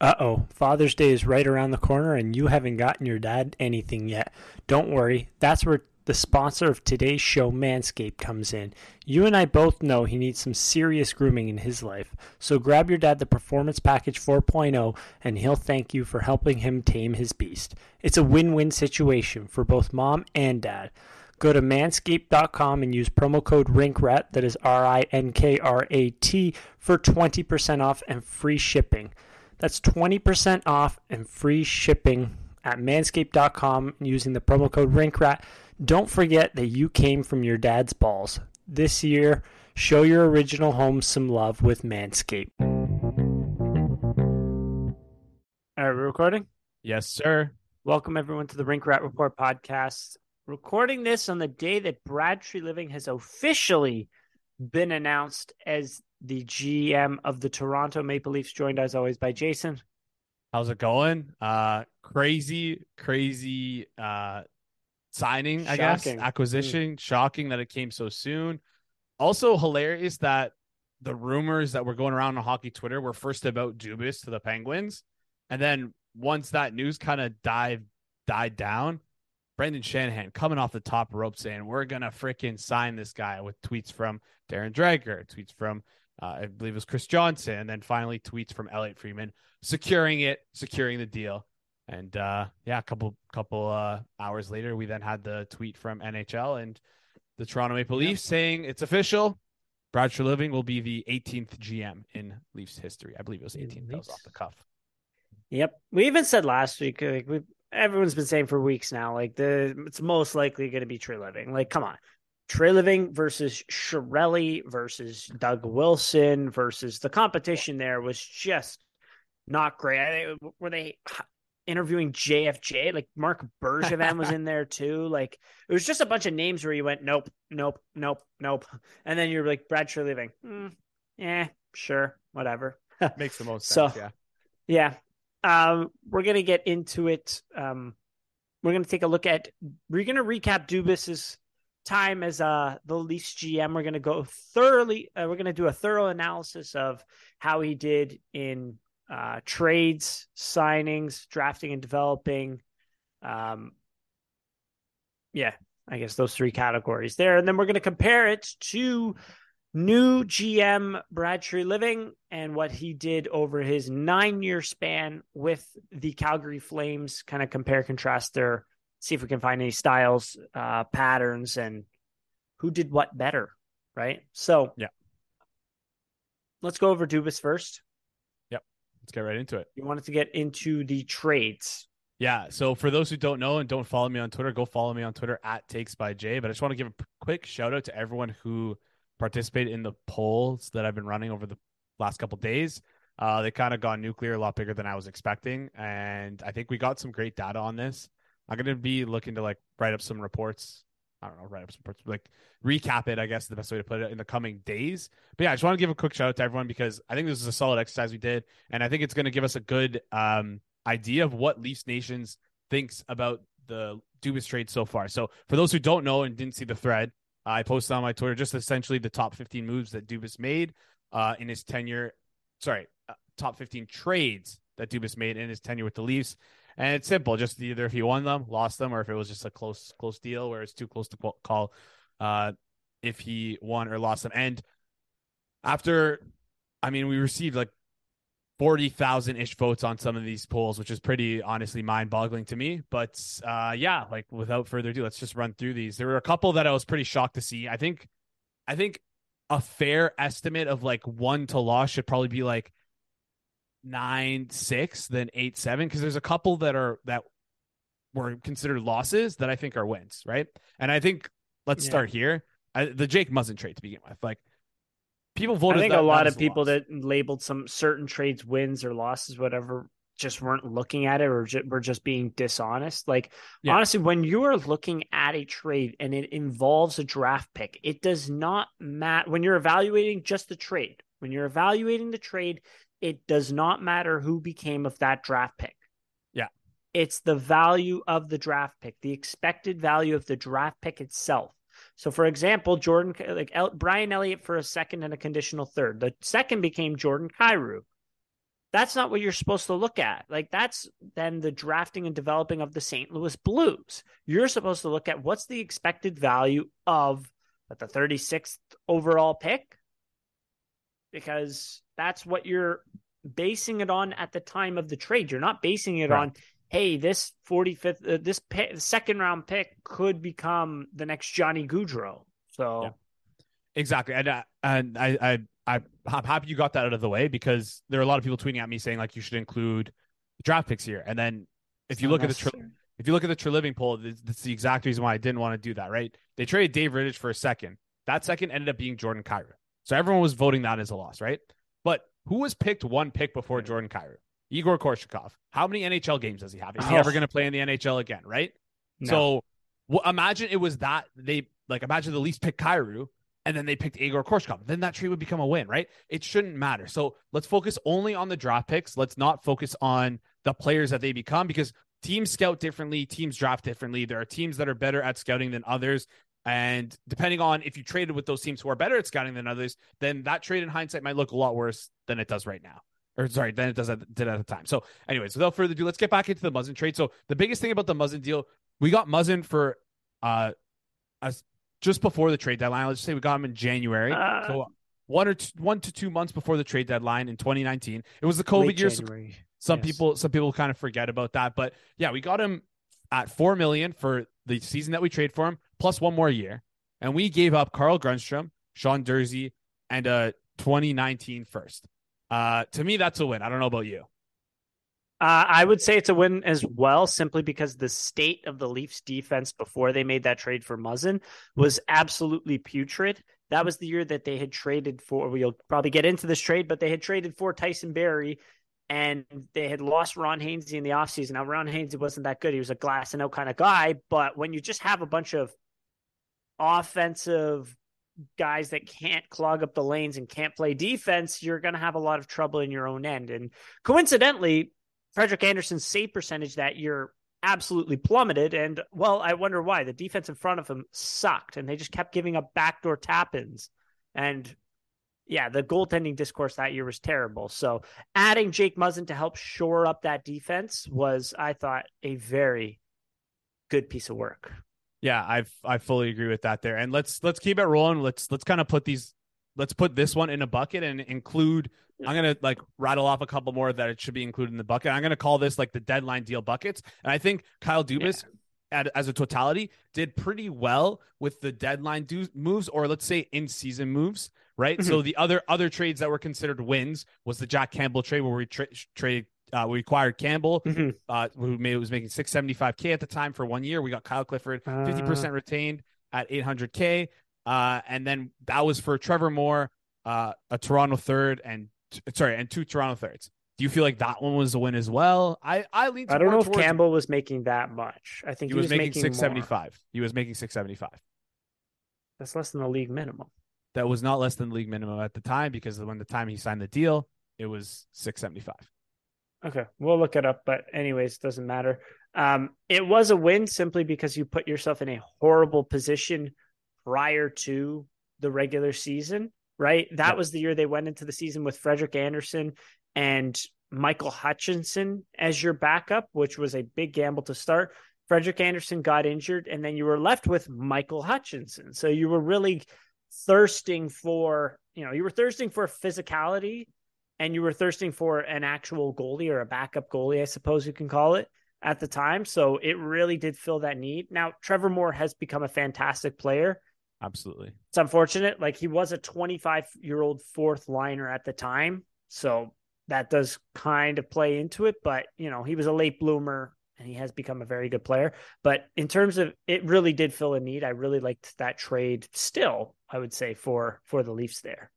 Uh oh, Father's Day is right around the corner and you haven't gotten your dad anything yet. Don't worry, that's where the sponsor of today's show, Manscaped, comes in. You and I both know he needs some serious grooming in his life, so grab your dad the Performance Package 4.0 and he'll thank you for helping him tame his beast. It's a win win situation for both mom and dad. Go to manscaped.com and use promo code RINKRAT, that is R I N K R A T, for 20% off and free shipping. That's 20% off and free shipping at manscaped.com using the promo code RINKRAT. Don't forget that you came from your dad's balls. This year, show your original home some love with Manscaped. All right, we're recording? Yes, sir. Welcome, everyone, to the Rink Rat Report podcast. Recording this on the day that Brad Treliving has officially been announced as the GM of the Toronto Maple Leafs, joined as always by Jason. How's it going? Uh crazy, crazy uh signing, I guess. Shocking. Acquisition. Shocking that it came so soon. Also hilarious that the rumors that were going around on hockey Twitter were first about Dubas to the Penguins. And then once that news kind of died died down, Brendan Shanahan coming off the top rope saying, We're gonna freaking sign this guy with tweets from Darren Dreger, tweets from uh, I believe it was Chris Johnston, and then finally tweets from Elliotte Friedman securing it, securing the deal. And uh, yeah, a couple couple uh, hours later, we then had the tweet from NHL and the Toronto Maple Leafs saying it's official. Brad Living will be the 18th GM in Leafs history. I believe it was In 18th. That was off the cuff. Yep. We even said last week, like we everyone's been saying for weeks now, like the it's most likely going to be Treliving. Like, come on. Treliving versus Shirelli versus Doug Wilson versus the competition there was just not great. Were they interviewing JFJ? Like Marc Bergevin was in there too. Like it was just a bunch of names where you went, nope, nope, nope, nope. And then you're like, Brad Treliving. Mm, yeah, sure, whatever. Makes the most So- sense. yeah. Yeah. Um, we're gonna get into it. Um, we're gonna take a look at. We're gonna recap Dubas's time as uh the Leafs GM. We're gonna go thoroughly. Uh, we're gonna do a thorough analysis of how he did in uh, trades, signings, drafting, and developing. Um, yeah, I guess those three categories there, and then we're gonna compare it to new GM Brad Treliving and what he did over his nine year span with the Calgary Flames, kind of compare contrast there, see if we can find any styles, uh, patterns, and who did what better, right? So, Yeah. let's go over Dubas first. Yep, Let's get right into it. You wanted to get into the trades. Yeah. So for those who don't know and don't follow me on Twitter, go follow me on Twitter at Takes by Jay. But I just want to give a quick shout out to everyone who participated in the polls that I've been running over the last couple days. Uh, they kind of gone nuclear, a lot bigger than I was expecting, and I think we got some great data on this. I'm gonna be looking to like write up some reports. I don't know, write up some reports, like recap it. I guess the best way to put it in the coming days. But yeah, I just want to give a quick shout out to everyone because I think this is a solid exercise we did, and I think it's to give us a good um, idea of what Leafs Nations thinks about the Dubas trade so far. So for those who don't know and didn't see the thread, I posted on my Twitter just essentially the top 15 moves that Dubas made uh, in his tenure. Sorry, uh, top 15 trades that Dubas made in his tenure with the Leafs. And it's simple, just either if he won them, lost them, or if it was just a close, close deal where it's too close to call uh, if he won or lost them. And after, I mean, we received like 40,000 ish votes on some of these polls, which is pretty honestly mind boggling to me. But uh, yeah, like without further ado, let's just run through these. There were a couple that I was pretty shocked to see. I think, I think a fair estimate of like one to loss should probably be like nine, six, then eight, seven. Cause there's a couple that are, that were considered losses that I think are wins. Right. And I think let's Yeah. start here. I, the Jake Muzzin trade to begin with. Like people voted. I think that- a lot of people loss. that labeled some certain trades wins or losses, whatever, just weren't looking at it or ju- were just being dishonest. Like, Yeah. honestly, when you are looking at a trade and it involves a draft pick, it does not matter when you're evaluating just the trade. When you're evaluating the trade, it does not matter who became of that draft pick. Yeah. It's the value of the draft pick, the expected value of the draft pick itself. So, for example, Jordan, like El, Brian Elliott for a second and a conditional third. The second became Jordan Kyrou. That's not what you're supposed to look at. Like that's then the drafting and developing of the St. Louis Blues. You're supposed to look at what's the expected value of at the 36th overall pick because that's what you're basing it on at the time of the trade. You're not basing it right. on hey, this 45th uh, this pick, second round pick could become the next Johnny Gaudreau. So yeah. Exactly. And, uh, and I, I I, I'm happy you got that out of the way because there are a lot of people tweeting at me saying like you should include draft picks here. And then if it's you look at the if you look at the Treliving poll, that's the exact reason why I didn't want to do that. Right? They traded Dave Rittich for a second. That second ended up being Jordan Kyrou. So everyone was voting that as a loss, right? But who was picked one pick before Jordan Kyrou? Egor Korshkov. How many NHL games does he have? Is he oh. ever going to play in the NHL again? Right? No. So well, imagine it was that they like imagine the Leafs pick Kyrou and then they picked Egor Korshkov. Then that trade would become a win, right? It shouldn't matter. So let's focus only on the draft picks. Let's not focus on the players that they become because teams scout differently, teams draft differently. There are teams that are better at scouting than others. And depending on if you traded with those teams who are better at scouting than others, then that trade in hindsight might look a lot worse than it does right now. Or sorry, than it does at, did at the time. So, anyways, without further ado, let's get back into the Muzzin trade. So the biggest thing about the Muzzin deal, we got Muzzin for uh a just before the trade deadline. Let's say we got him in January. Uh, so one or two, one to two months before the trade deadline in 2019. It was the COVID year. So some yes. people, some people kind of forget about that, but yeah, we got him at four million for the season that we trade for him, plus one more year, and we gave up Carl Grundstrom, Sean Durzi, and a 2019 first. Uh, to me, that's a win. I don't know about you. Uh, I would say it's a win as well, simply because the state of the Leafs defense before they made that trade for Muzzin was absolutely putrid. That was the year that they had traded for, we'll probably get into this trade, but they had traded for Tyson Barrie and they had lost Ron Hainsey in the offseason. Now, Ron Hainsey wasn't that good. He was a glass and out kind of guy. But when you just have a bunch of offensive guys that can't clog up the lanes and can't play defense, you're going to have a lot of trouble in your own end. And coincidentally, Frederik Andersen's save percentage that year absolutely plummeted. And well, I wonder why. The defense in front of him sucked and they just kept giving up backdoor tap ins. And yeah, the goaltending discourse that year was terrible. So adding Jake Muzzin to help shore up that defense was, I thought, a very good piece of work. Yeah, I've I fully agree with that there. And let's let's keep it rolling. Let's let's kind of put these let's put this one in a bucket and include I'm gonna like rattle off a couple more that it should be included in the bucket. I'm gonna call this like the deadline deal buckets. And I think Kyle Dubas yeah. as a totality did pretty well with the deadline do- moves, or let's say in season moves, right? Mm-hmm. So the other other trades that were considered wins was the Jack Campbell trade where we tra- traded uh, we acquired Campbell, mm-hmm. uh, who made, was making 675k at the time for one year. We got Kyle Clifford, 50% uh... retained at 800k. Uh, and then that was for Trevor Moore, uh, a Toronto third, and sorry, and two Toronto thirds. Do you feel like that one was a win as well? I I lean. I don't know if Campbell was making that much. I think he, he was, was, making, six seventy five. He was making six seventy five. That's less than the league minimum. That was not less than the league minimum at the time because when the time he signed the deal, it was six seventy five. Okay, we'll look it up, but anyways, it doesn't matter. Um, it was a win simply because you put yourself in a horrible position prior to the regular season, right? That was the year they went into the season with Frederik Andersen and Michael Hutchinson as your backup, which was a big gamble to start. Frederik Andersen got injured, and then you were left with Michael Hutchinson. So you were really thirsting for, you know, you were thirsting for physicality and you were thirsting for an actual goalie or a backup goalie, I suppose you can call it at the time. So it really did fill that need. Now, Trevor Moore has become a fantastic player. Absolutely. It's unfortunate. Like he was a 25 year old fourth liner at the time. So that does kind of play into it. But, you know, he was a late bloomer and he has become a very good player. But in terms of it really did fill a need. I really liked that trade still, I would say, for for the Leafs there.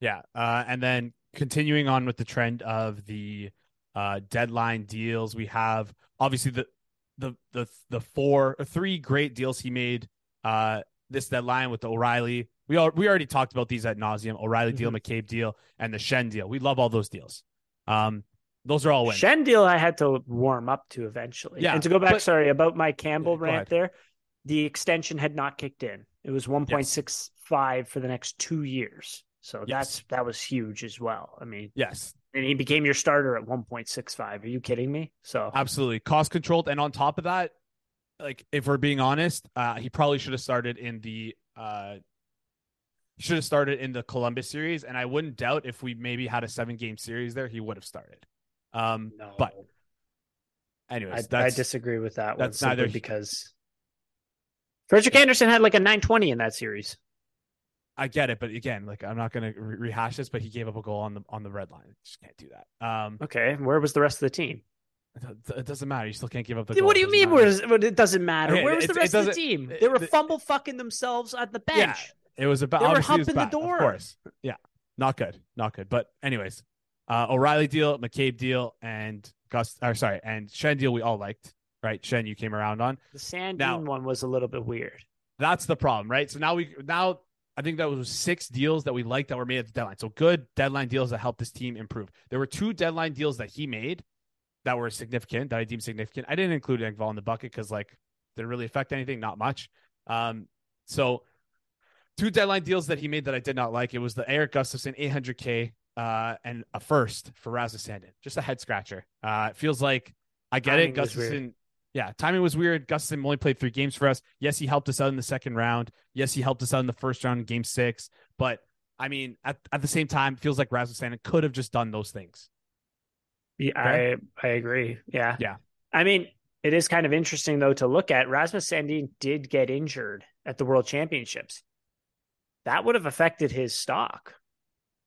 Yeah. Uh, and then continuing on with the trend of the uh, deadline deals, we have obviously the the the the four or three great deals he made uh, this deadline with the O'Reilly. We all, we already talked about these at nauseum. O'Reilly mm-hmm. deal, McCabe deal, and the Schenn deal. We love all those deals. Um, those are all wins. Schenn deal I had to warm up to eventually. Yeah. And to go back, but, sorry, about my Campbell rant there, the extension had not kicked in. It was 1.65 yes. for the next two years. So yes. that's that was huge as well. I mean, yes, And he became your starter at 1.65. Are you kidding me? So absolutely cost controlled, and on top of that, like if we're being honest, uh, he probably should have started in the uh, should have started in the Columbus series, and I wouldn't doubt if we maybe had a seven game series there, he would have started. Um, no. but anyways, I, I disagree with that. That's one neither because Frederik Andersen had like a 920 in that series. I get it, but again, like I'm not going to re- rehash this, but he gave up a goal on the on the red line. Just can't do that. Um, okay, where was the rest of the team? It doesn't matter. You still can't give up the. What goal. do you mean? Where it doesn't matter? Okay, where was the rest of the team? They were the- fumble fucking themselves at the bench. It was about They were obviously it was humping the door. Of course, yeah, not good, not good. But anyways, uh, O'Reilly deal, McCabe deal, and Gus. Or sorry, and Schenn deal we all liked, right? Schenn, you came around on. The Sandin Now- one was a little bit weird. That's the problem, right? So now we now I think that was six deals that we liked that were made at the deadline. So good deadline deals that helped this team improve. There were two deadline deals that he made that were significant that I deemed significant. I didn't include Engvall in the bucket because like did it really affect anything? Not much. Um, so two deadline deals that he made that I did not like. It was the Erik Gustafsson 800k uh, and a first for Rasmus Sandin. Just a head scratcher. Uh, it feels like I get Timing it. Gustafsson. Yeah, timing was weird. Gustafsson only played three games for us. Yes, he helped us out in the second round. Yes, he helped us out in the first round in game six. But I mean, at, at the same time, it feels like Rasmus Sandin could have just done those things. Yeah, Okay. I I agree. Yeah. Yeah. I mean, it is kind of interesting though to look at. Rasmus Sandin did get injured at the World Championships. That would have affected his stock.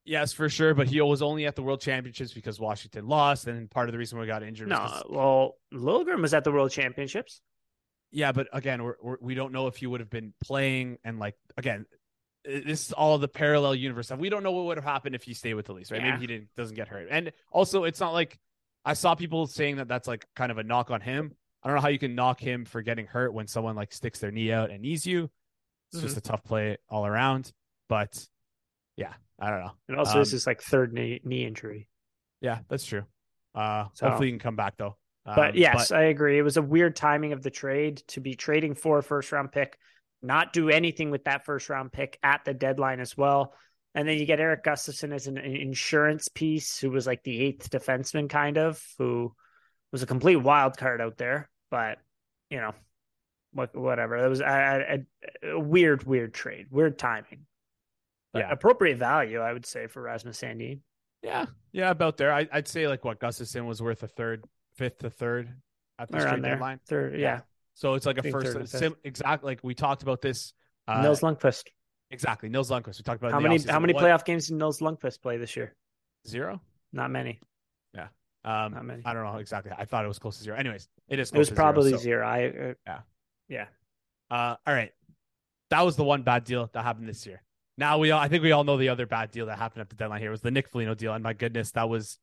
Yes, for sure. But he was only at the World Championships because Washington lost, and part of the reason we got injured. was No, well, Lilgren was at the World Championships. Yeah, but again, we're, we're, we don't know if he would have been playing, and like again, this is all the parallel universe stuff. We don't know what would have happened if he stayed with the Leafs, right? Yeah. Maybe he didn't doesn't get hurt, and also it's not like I saw people saying that that's like kind of a knock on him. I don't know how you can knock him for getting hurt when someone like sticks their knee out and knees you. It's mm-hmm. just a tough play all around. But yeah, I don't know. And also, this Um, is like third knee, knee injury. Yeah, that's true. Uh, So- hopefully he can come back though. But Um, yes, I agree. It was a weird timing of the trade to be trading for a first round pick, not do anything with that first round pick at the deadline as well. And then you get Erik Gustafsson as an insurance piece, who was like the eighth defenseman, kind of, who was a complete wild card out there. But you know, whatever. That was a, a, a weird, weird trade, weird timing. But Yeah. appropriate value, I would say, for Rasmus Sandin. Yeah, yeah, about there. I, I'd say like what Gustafsson was worth a third, fifth to third at the Around there, deadline. third, Yeah. yeah. So it's like a first, third sim, exactly like we talked about this. Uh, Nils Lundkvist. exactly, Nils Lundkvist. We talked about How many how many What- playoff games did Nils Lundkvist play this year? Zero. Not many. Yeah. Um, Not many. I don't know exactly. I thought it was close to zero. Anyways, it is. It was to probably zero, so- zero. I uh, Yeah. yeah. Uh, all right, that was the one bad deal that happened this year. Now we all, I think we all know the other bad deal that happened at the deadline here was the Nick Foligno deal, and my goodness, that was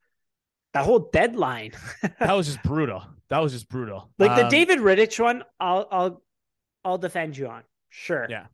That whole deadline, that was just brutal. That was just brutal. like the Um, David Rittich one, I'll I'll I'll defend you on. Sure. Yeah.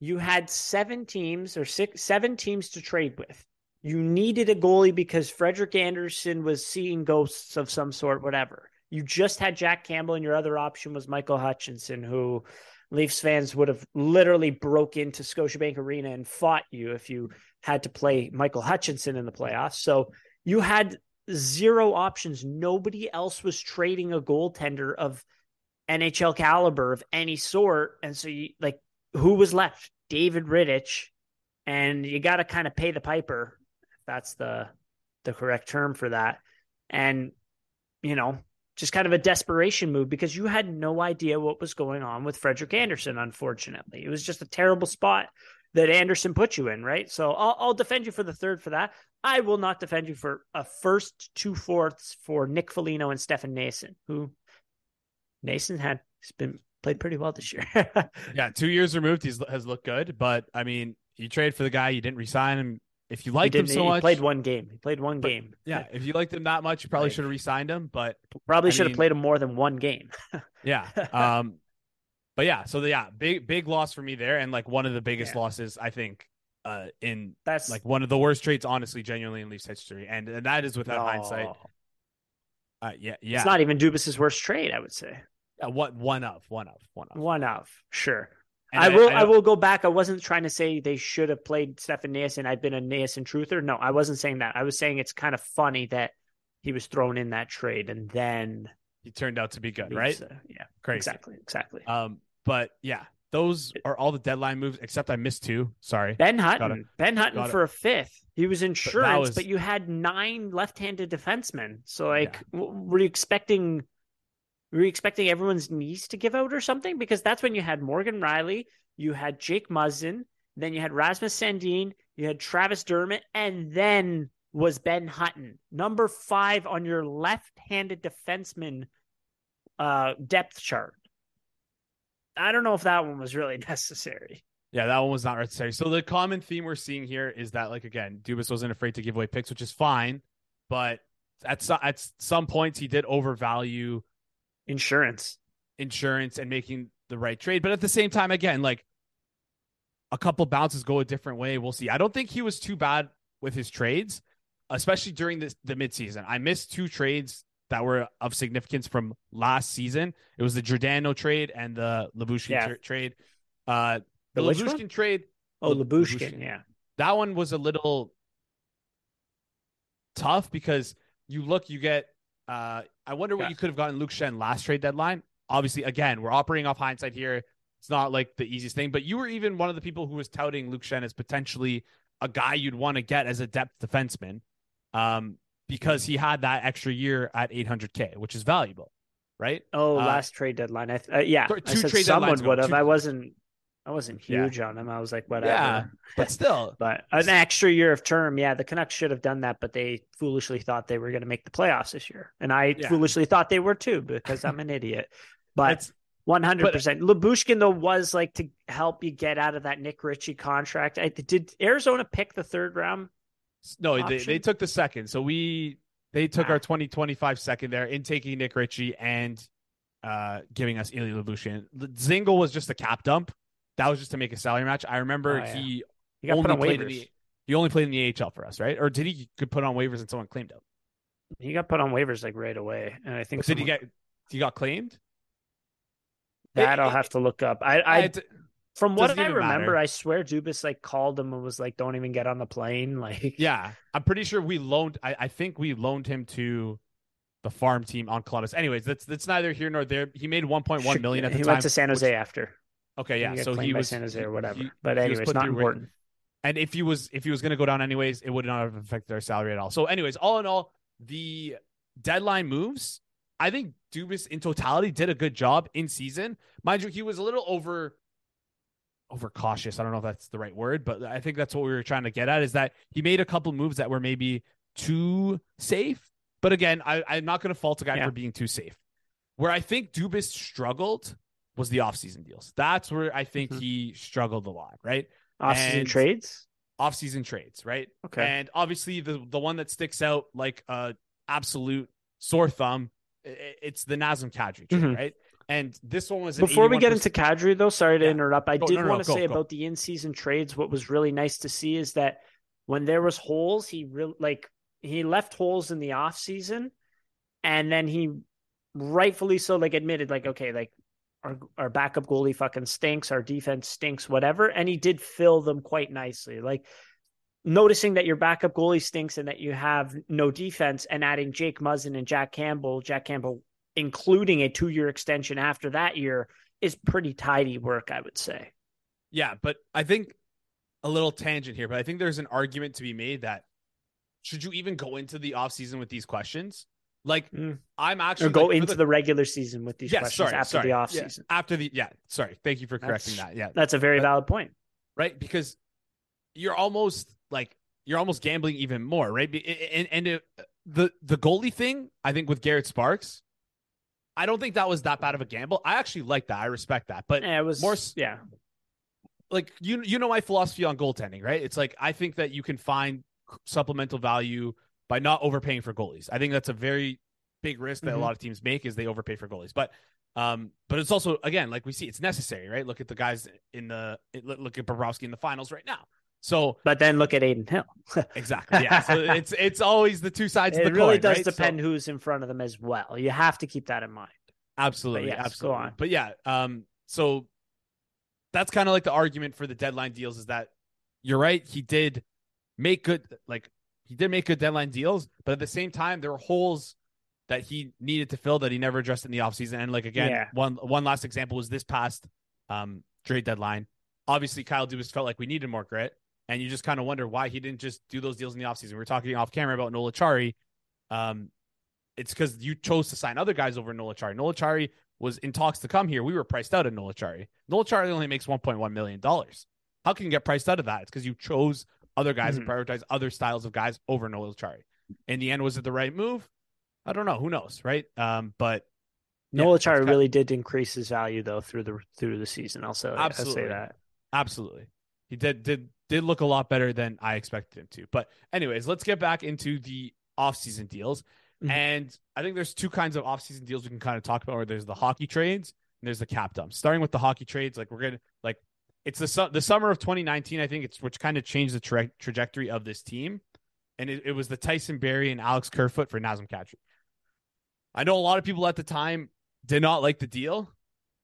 You had seven teams or six seven teams to trade with. You needed a goalie because Frederik Andersen was seeing ghosts of some sort, whatever. You just had Jack Campbell, and your other option was Michael Hutchinson, who Leafs fans would have literally broke into Scotiabank Arena and fought you if you had to play Michael Hutchinson in the playoffs. So you had zero options. Nobody else was trading a goaltender of NHL caliber of any sort. And so you like who was left? David Rittich. And you gotta kind of pay the piper. That's the the correct term for that. And you know, just kind of a desperation move because you had no idea what was going on with Frederik Andersen, unfortunately. It was just a terrible spot that Andersen put you in, right? So I'll, I'll defend you for the third for that. I will not defend you for a first two fourths for Nick Foligno and Stefan Noesen, who Noesen had been played pretty well this year. Yeah, two years removed, he's has looked good, but I mean, you trade for the guy, you didn't resign him. If you liked him so he much, played one game. He played one But- game. yeah, if you liked him that much, you probably should have re-signed him. But probably should have played him more than one game. yeah, um, but yeah, so the, yeah, big big loss for me there, and like one of the biggest Yeah. losses I think uh in That's like one of the worst trades, honestly, genuinely in Leafs history, and, and that is without hindsight. Uh, yeah, yeah, It's not even Dubas's worst trade, I would say. Uh, what one of one of one of. One of, sure. And I will. I, know- will go back. I wasn't trying to say they should have played Stefan Noesen. I've been a Noesen truther. No, I wasn't saying that. I was saying it's kind of funny that he was thrown in that trade and then He turned out to be good, right? uh, yeah, Crazy. exactly, exactly. Um, but yeah, those are all the deadline moves. Except I missed two. Sorry. Ben Hutton. Ben Hutton for a fifth. He was insurance, but, was- you had nine left-handed defensemen. So like, Yeah. were you expecting? Were you expecting everyone's knees to give out or something? Because that's when you had Morgan Rielly, you had Jake Muzzin, then you had Rasmus Sandin, you had Travis Dermott, and then was Ben Hutton, number five on your left-handed defenseman uh, depth chart. I don't know if that one was really necessary. Yeah, that one was not necessary. So the common theme we're seeing here is that, like again, Dubas wasn't afraid to give away picks, which is fine, but at some at some points he did overvalue Insurance. insurance and making the right trade. But at the same time, again, like a couple bounces go a different way. We'll see. I don't think he was too bad with his trades, especially during this the midseason. I missed two trades that were of significance from last season. It was the Giordano trade and the Lyubushkin Yeah. tra- trade. Uh, the, The Lyubushkin trade, Oh, Lu- Lyubushkin, yeah. that one was a little tough because you look, you get. Uh, I wonder what Yeah. you could have gotten Luke Schenn last trade deadline. Obviously, again, we're operating off hindsight here. It's not like the easiest thing, but you were even one of the people who was touting Luke Schenn as potentially a guy you'd want to get as a depth defenseman, um, because he had that extra year at 800k, which is valuable, right? Oh, Uh, last trade deadline. I th- uh, yeah, Sorry, I said trade someone deadlines would have. two- I wasn't. I wasn't Yeah. huge on him. I was like, whatever. Yeah, but still, But an extra year of term, yeah, the Canucks should have done that, but they foolishly thought they were going to make the playoffs this year, and I Yeah. foolishly thought they were too because I'm an idiot. But one hundred percent, Lyubushkin though was like to help you get out of that Nick Ritchie contract. I did Arizona pick the third round. No, they, they took the second. So we they took Ah. our 2025 second there in taking Nick Ritchie and uh giving us Ilya Lyubushkin. Dzingel was just a cap dump. That was just to make a salary match. I remember Oh, yeah. he He got put only on played in the he only played in the AHL for us, right? Or did he could put on waivers and someone claimed him? He got put on waivers like right away, and I think Did he someone- get he got claimed? that? I'll it- have to look up. I, I It- From what I remember, matter. I swear Dubas like called him and was like, "Don't even get on the plane." Like, yeah, I'm pretty sure we loaned. I, I think we loaned him to the farm team on Columbus. Anyways, that's that's neither here nor there. He made 1.1 million at the he time. He went to San which- Jose after. Okay, yeah. So he was San Jose or whatever. he- but was anyways, not important. And if he was if he was going to go down anyways, it would not have affected our salary at all. So, anyways, all in all, the deadline moves. I think Dubas in totality did a good job in season. Mind you, he was a little over over cautious. I don't know if that's the right word, but I think that's what we were trying to get at is that he made a couple moves that were maybe too safe. But again, I, I'm not going to fault a guy Yeah. for being too safe. Where I think Dubas struggled was the offseason deals. That's where I think Mhm. he struggled a lot, right? Off-season and- trades. Off-season trades, right? Okay. And obviously, the the one that sticks out like a absolute sore thumb, i- i- it's the Nazem Kadri trade, Mhm. right? And this one was an Before we get into Kadri, though, sorry to Yeah. interrupt. I Go- did no, no, want no, to go, say go. about the in-season trades. What was really nice to see is that when there was holes, he really like he left holes in the off season, and then he rightfully so like admitted like okay like our our backup goalie fucking stinks, our defense stinks, whatever, and he did fill them quite nicely. Like noticing that your backup goalie stinks and that you have no defense, and adding Jake Muzzin and Jack Campbell, Jack Campbell including a two-year extension after that year is pretty tidy work, I would say. Yeah, but I think a little tangent here, but I think there's an argument to be made that should you even go into the offseason with these questions? Like, Mm. I'm actually Or go like, into the, regular season with these yeah, questions sorry, after sorry. the off Yeah, season. after the yeah, sorry. Thank you for correcting That's- that. Yeah, That's a very But- valid point. right? Because you're almost like you're almost gambling even more, right? And and it, the the goalie thing, I think with Garrett Sparks, I don't think that was that bad of a gamble. I actually like that. I respect that. But Yeah, it was more more. Yeah, like you you know my philosophy on goaltending, right? It's like I think that you can find supplemental value by not overpaying for goalies. I think that's a very big risk that Mhm. a lot of teams make is they overpay for goalies. But um, but it's also again like we see it's necessary, right? Look at the guys in the look at Bobrovsky in the finals right now. So but then look at Adin Hill. exactly, yeah. So it's it's always the two sides it of the really coin, does right? So- depend who's in front of them as well. You have to keep that in mind. Absolutely, yes, go absolutely. on. But yeah, um, so that's kind of like the argument for the deadline deals is that you're right. He did make good, like he did make good deadline deals, but at the same time, there were holes that he needed to fill that he never addressed in the offseason. And like again, Yeah. one one last example was this past um trade deadline. Obviously, Kyle Dubas felt like we needed more grit, and you just kind of wonder why he didn't just do those deals in the offseason. We were talking off camera about Noel Acciari. Um, it's because you chose to sign other guys over Noel Acciari. Noel Acciari was in talks to come here. We were priced out of Noel Acciari. Noel Acciari only makes $1.1 million. How can you get priced out of that? It's because you chose other guys Mhm. and prioritize other styles of guys over Noel Acciari. In the end, was it the right move? I don't know. Who knows, right? Um, but Yeah, Acciari kind- really did increase his value though through the through the season. I'll say, I'll Absolutely. say that. Absolutely. He did did did look a lot better than I expected him to. But anyways, let's get back into the offseason deals. Mhm. And I think there's two kinds of offseason deals we can kind of talk about where there's the hockey trades and there's the cap dumps. Starting with the hockey trades, like we're to like it's the su- the summer of 2019, I think it's which kind of changed the tra- trajectory of this team. And it, it was the Tyson Barrie and Alex Kerfoot for Nazem Kadri. I know a lot of people at the time did not like the deal.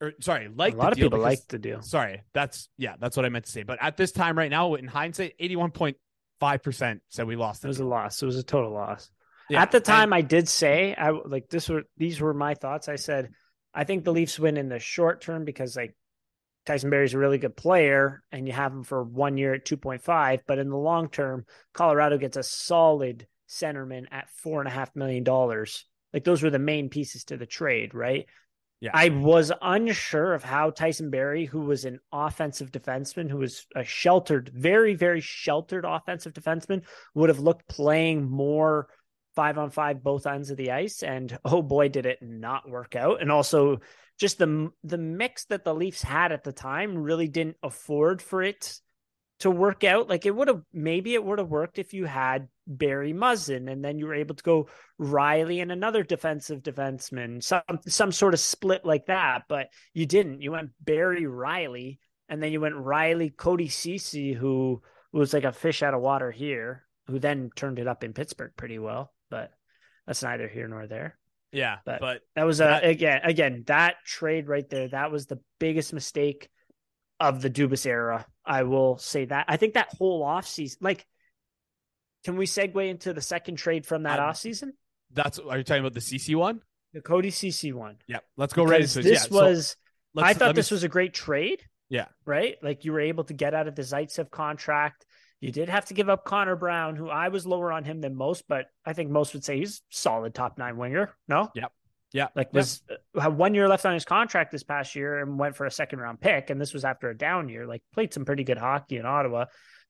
Or sorry, like a lot of deal people because- liked the deal. Sorry, that's yeah, that's what I meant to say. But at this time, right now, in hindsight, eighty-one point five percent said we lost. It it. was a loss. It was a total loss. Yeah, At the and- time, I did say, I like this were these were my thoughts. I said, I think the Leafs win in the short term because like Tyson Barrie's a really good player, and you have him for one year at two point five. But in the long term, Colorado gets a solid centerman at four and a half million dollars. Like those were the main pieces to the trade, right? Yeah. I was unsure of how Tyson Barrie, who was an offensive defenseman, who was a sheltered, very, very sheltered offensive defenseman, would have looked playing more five on five both ends of the ice and oh boy did it not work out and also just the the mix that the Leafs had at the time really didn't afford for it to work out like it would have maybe it would have worked if you had Barrie Muzzin and then you were able to go Rielly and another defensive defenseman some some sort of split like that but you didn't you went Barrie Rielly and then you went Rielly Cody Ceci who was like a fish out of water here who then turned it up in Pittsburgh pretty well but that's neither here nor there. Yeah, but- but That was a That- again again that trade right there. That was the biggest mistake of the Dubas era. I will say that. I think that whole offseason, like, can we segue into the second trade from that Um, offseason? that's are you talking about the Ceci one? The Cody Ceci one. Yeah, let's go right into this yeah, was. let's- I thought this s- was a great trade. Yeah. Right. Like you were able to get out of the Zaitsev contract. You did have to give up Connor Brown, who I was lower on him than most, but I think most would say he's solid top nine winger. No. Yep. Yeah, like Yep. was uh, had one year left on his contract this past year and went for a second round pick and this was after a down year like played some pretty good hockey in ottawa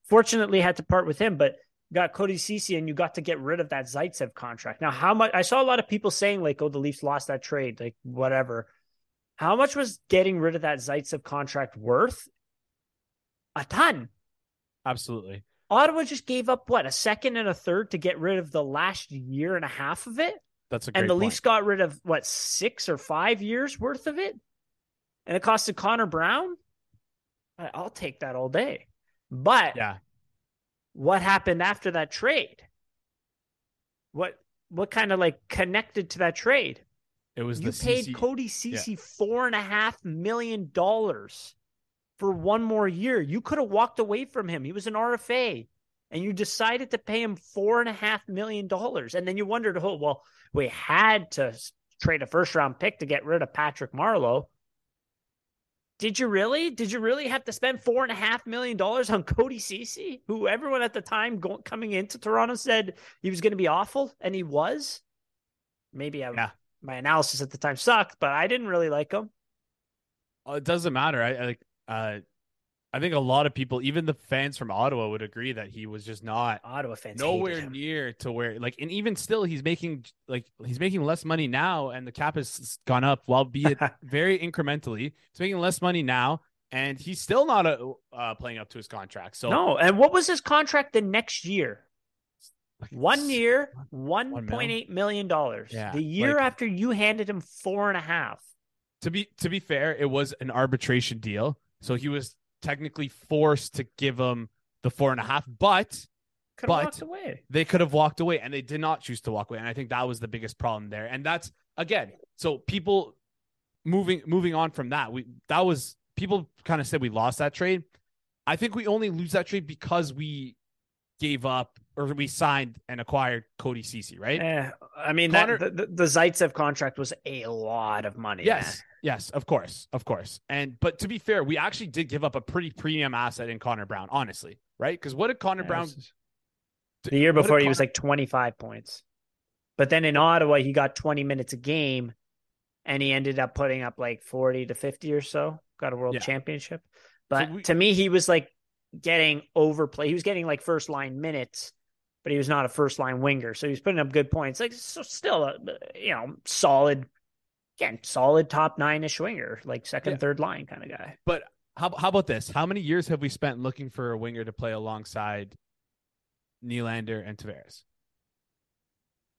fortunately had to part with him but got cody Ceci and you got to get rid of that zaitsev contract now how much i saw a lot of people saying like oh the leafs lost that trade like whatever how much was getting rid of that zaitsev contract worth a ton absolutely. ottawa just gave up what a second and a third to get rid of the last year and a half of it That's a great and the point. Leafs got rid of what six or five years worth of it, and it costed Connor Brown. I'll take that all day. But Yeah, what happened after that trade? What what kind of like connected to that trade? it was the You paid Ceci. Cody Ceci four and a half million dollars for one more year. You could have walked away from him. He was an RFA, and you decided to pay him four and a half million dollars. And then you wondered, oh well, we had to trade a first round pick to get rid of Patrick Marleau. Did you really? Did you really have to spend four and a half million dollars on Cody Ceci, who everyone at the time go- coming into Toronto said he was going to be awful, and he was? Maybe I, Yeah. my analysis at the time sucked, but I didn't really like him. Uh, it doesn't matter. I, I like. Uh, I think a lot of people, even the fans from Ottawa, would agree that he was just not Ottawa fans nowhere near to where like and even still he's making like he's making less money now and the cap has gone up while be it very incrementally he's making less money now and he's still not uh, uh playing up to his contract so no, and what was his contract the next year? like, One year, one point eight million dollars. Yeah, the year like- after you handed him four and a half. to be to be fair it was an arbitration deal so he was technically forced to give him the four and a half but Could But- away. they could have walked away and they did not choose to walk away and i think that was the biggest problem there and that's again so people moving moving on from that we that was people kind of said we lost that trade. I think we only lose that trade because we gave up or we signed and acquired Cody Ceci, right? Eh, I mean, Connor- that, the, the Zaitsev contract was a lot of money. Yes, man. yes, of course, of course. And but to be fair, we actually did give up a pretty premium asset in Connor Brown, honestly, right? Because what did Connor Yeah, Brown? The year before, he was like 25 points. But then in Ottawa, he got 20 minutes a game and he ended up putting up like 40 to 50 or so, got a world Yeah. championship. But we- to me, he was like getting overplay. He was getting like first line minutes, but he was not a first line winger. So he was putting up good points. Like, so still, a, you know, solid, again, solid top nine ish winger, like second, Yeah. third line kind of guy. But how how about this? How many years have we spent looking for a winger to play alongside Nylander and Tavares?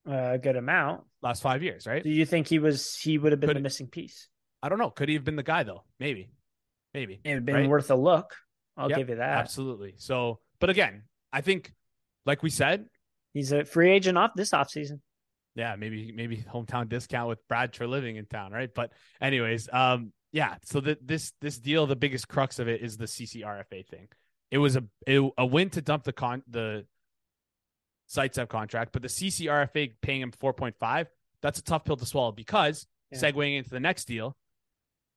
Uh, a good amount. Last five years, right? Do you think he was, he would have been Could- the missing piece? I don't know. Could he have been the guy though? Maybe, maybe. It would have been Right? worth a look. I'll Yep, give you that. Absolutely. So, but again, I think, like we said, He's a free agent off this offseason. yeah, maybe maybe hometown discount with Brad Treliving in town, right? But anyways, um, yeah. So the, this this deal, the biggest crux of it is the CCRFA thing. It was a it, a win to dump the con the Zaitsev contract, but the CCRFA paying him four point five. That's a tough pill to swallow because Yeah. segueing into the next deal,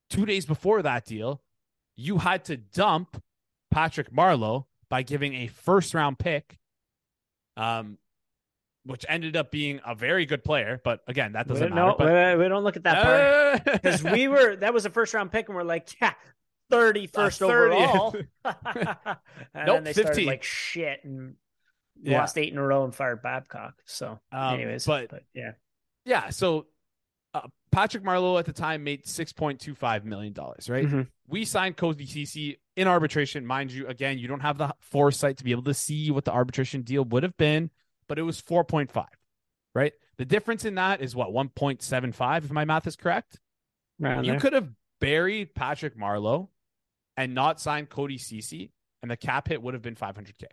two days before that deal, you had to dump Patrick Marleau by giving a first round pick, um, which ended up being a very good player. But again, that doesn't don't, matter. but- we, we don't look at that part because we were that was a first round pick and we're like, yeah, thirty first 30th. overall. and Nope, then they started 15. like shit and Yeah. lost eight in a row and fired Babcock. So, Um, anyways, but- yeah, yeah. So Patrick Marleau at the time made six point two five million dollars. Right. Mhm. We signed Cody Ceci in arbitration, mind you. Again, you don't have the foresight to be able to see what the arbitration deal would have been, but it was four point five. Right. The difference in that is what one point seven five, if my math is correct. Around you there. could have buried Patrick Marleau and not signed Cody Ceci, and the cap hit would have been 500k.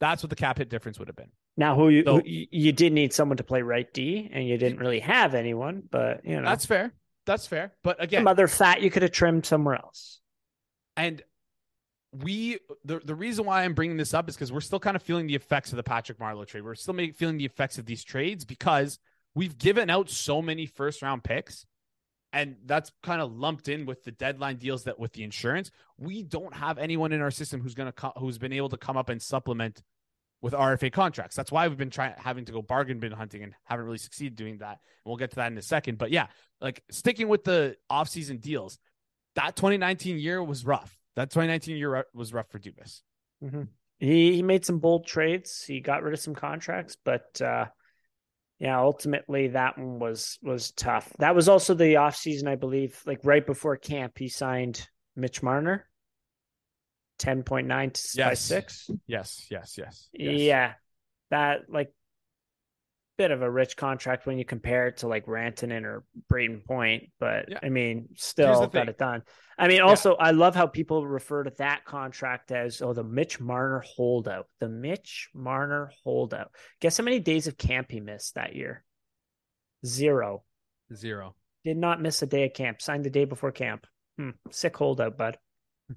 That's what the cap hit difference would have been. now who you So- who, you did need someone to play right D and you didn't really have anyone, but you know That's fair. That's fair. But again, some other fat you could have trimmed somewhere else. and we the the reason why I'm bringing this up is because we're still kind of feeling the effects of the Patrick Marleau trade. We're still make, feeling the effects of these trades because we've given out so many first round picks, and that's kind of lumped in with the deadline deals that with the insurance. We don't have anyone in our system who's gonna co- who's been able to come up and supplement with RFA contracts. That's why we've been trying having to go bargain bin hunting and haven't really succeeded doing that. And we'll get to that in a second. But yeah, like sticking with the offseason deals, that 2019 year was rough. That 2019 year was rough for Dubas. He he made some bold trades. He got rid of some contracts, but uh yeah, ultimately that one was was tough. That was also the off season, I believe, like right before camp, he signed Mitch Marner. Ten point nine by Yes. six. Yes, yes, yes. yes. Yeah. That like bit of a rich contract when you compare it to like Rantanen or Brayden Point, but Yeah. I mean, still got thing. it done. I mean, also I love how people refer to that contract as oh the Mitch Marner holdout. The Mitch Marner holdout. Guess how many days of camp he missed that year? Zero. Zero. Did not miss a day of camp. Signed the day before camp. Hmm. Sick holdout, bud.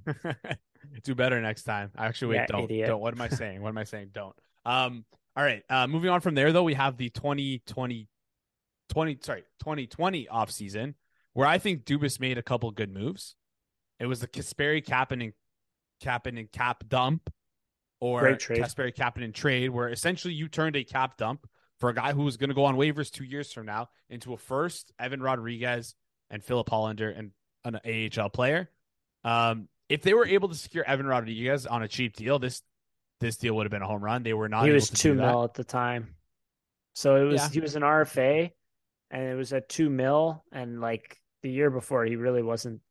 Do better next time. Actually, wait, Yeah, don't. idiot. Don't. What am I saying? What am I saying? Don't. Um, all right. Uh, moving on from there, though, we have the 2020, 20, sorry, 2020 offseason, where I think Dubas made a couple good moves. It was the Kasperi Kapanen, Kapanen cap dump or. Kasperi Kapanen trade, where essentially you turned a cap dump for a guy who was going to go on waivers two years from now into a first, Evan Rodrigues and Filip Hallander and an AHL player. Um, if they were able to secure Evan Rodrigues on a cheap deal, this this deal would have been a home run. They were not. he able was two mil at the time. So it was Yeah. he was an RFA and it was at two mil and like the year before he really wasn't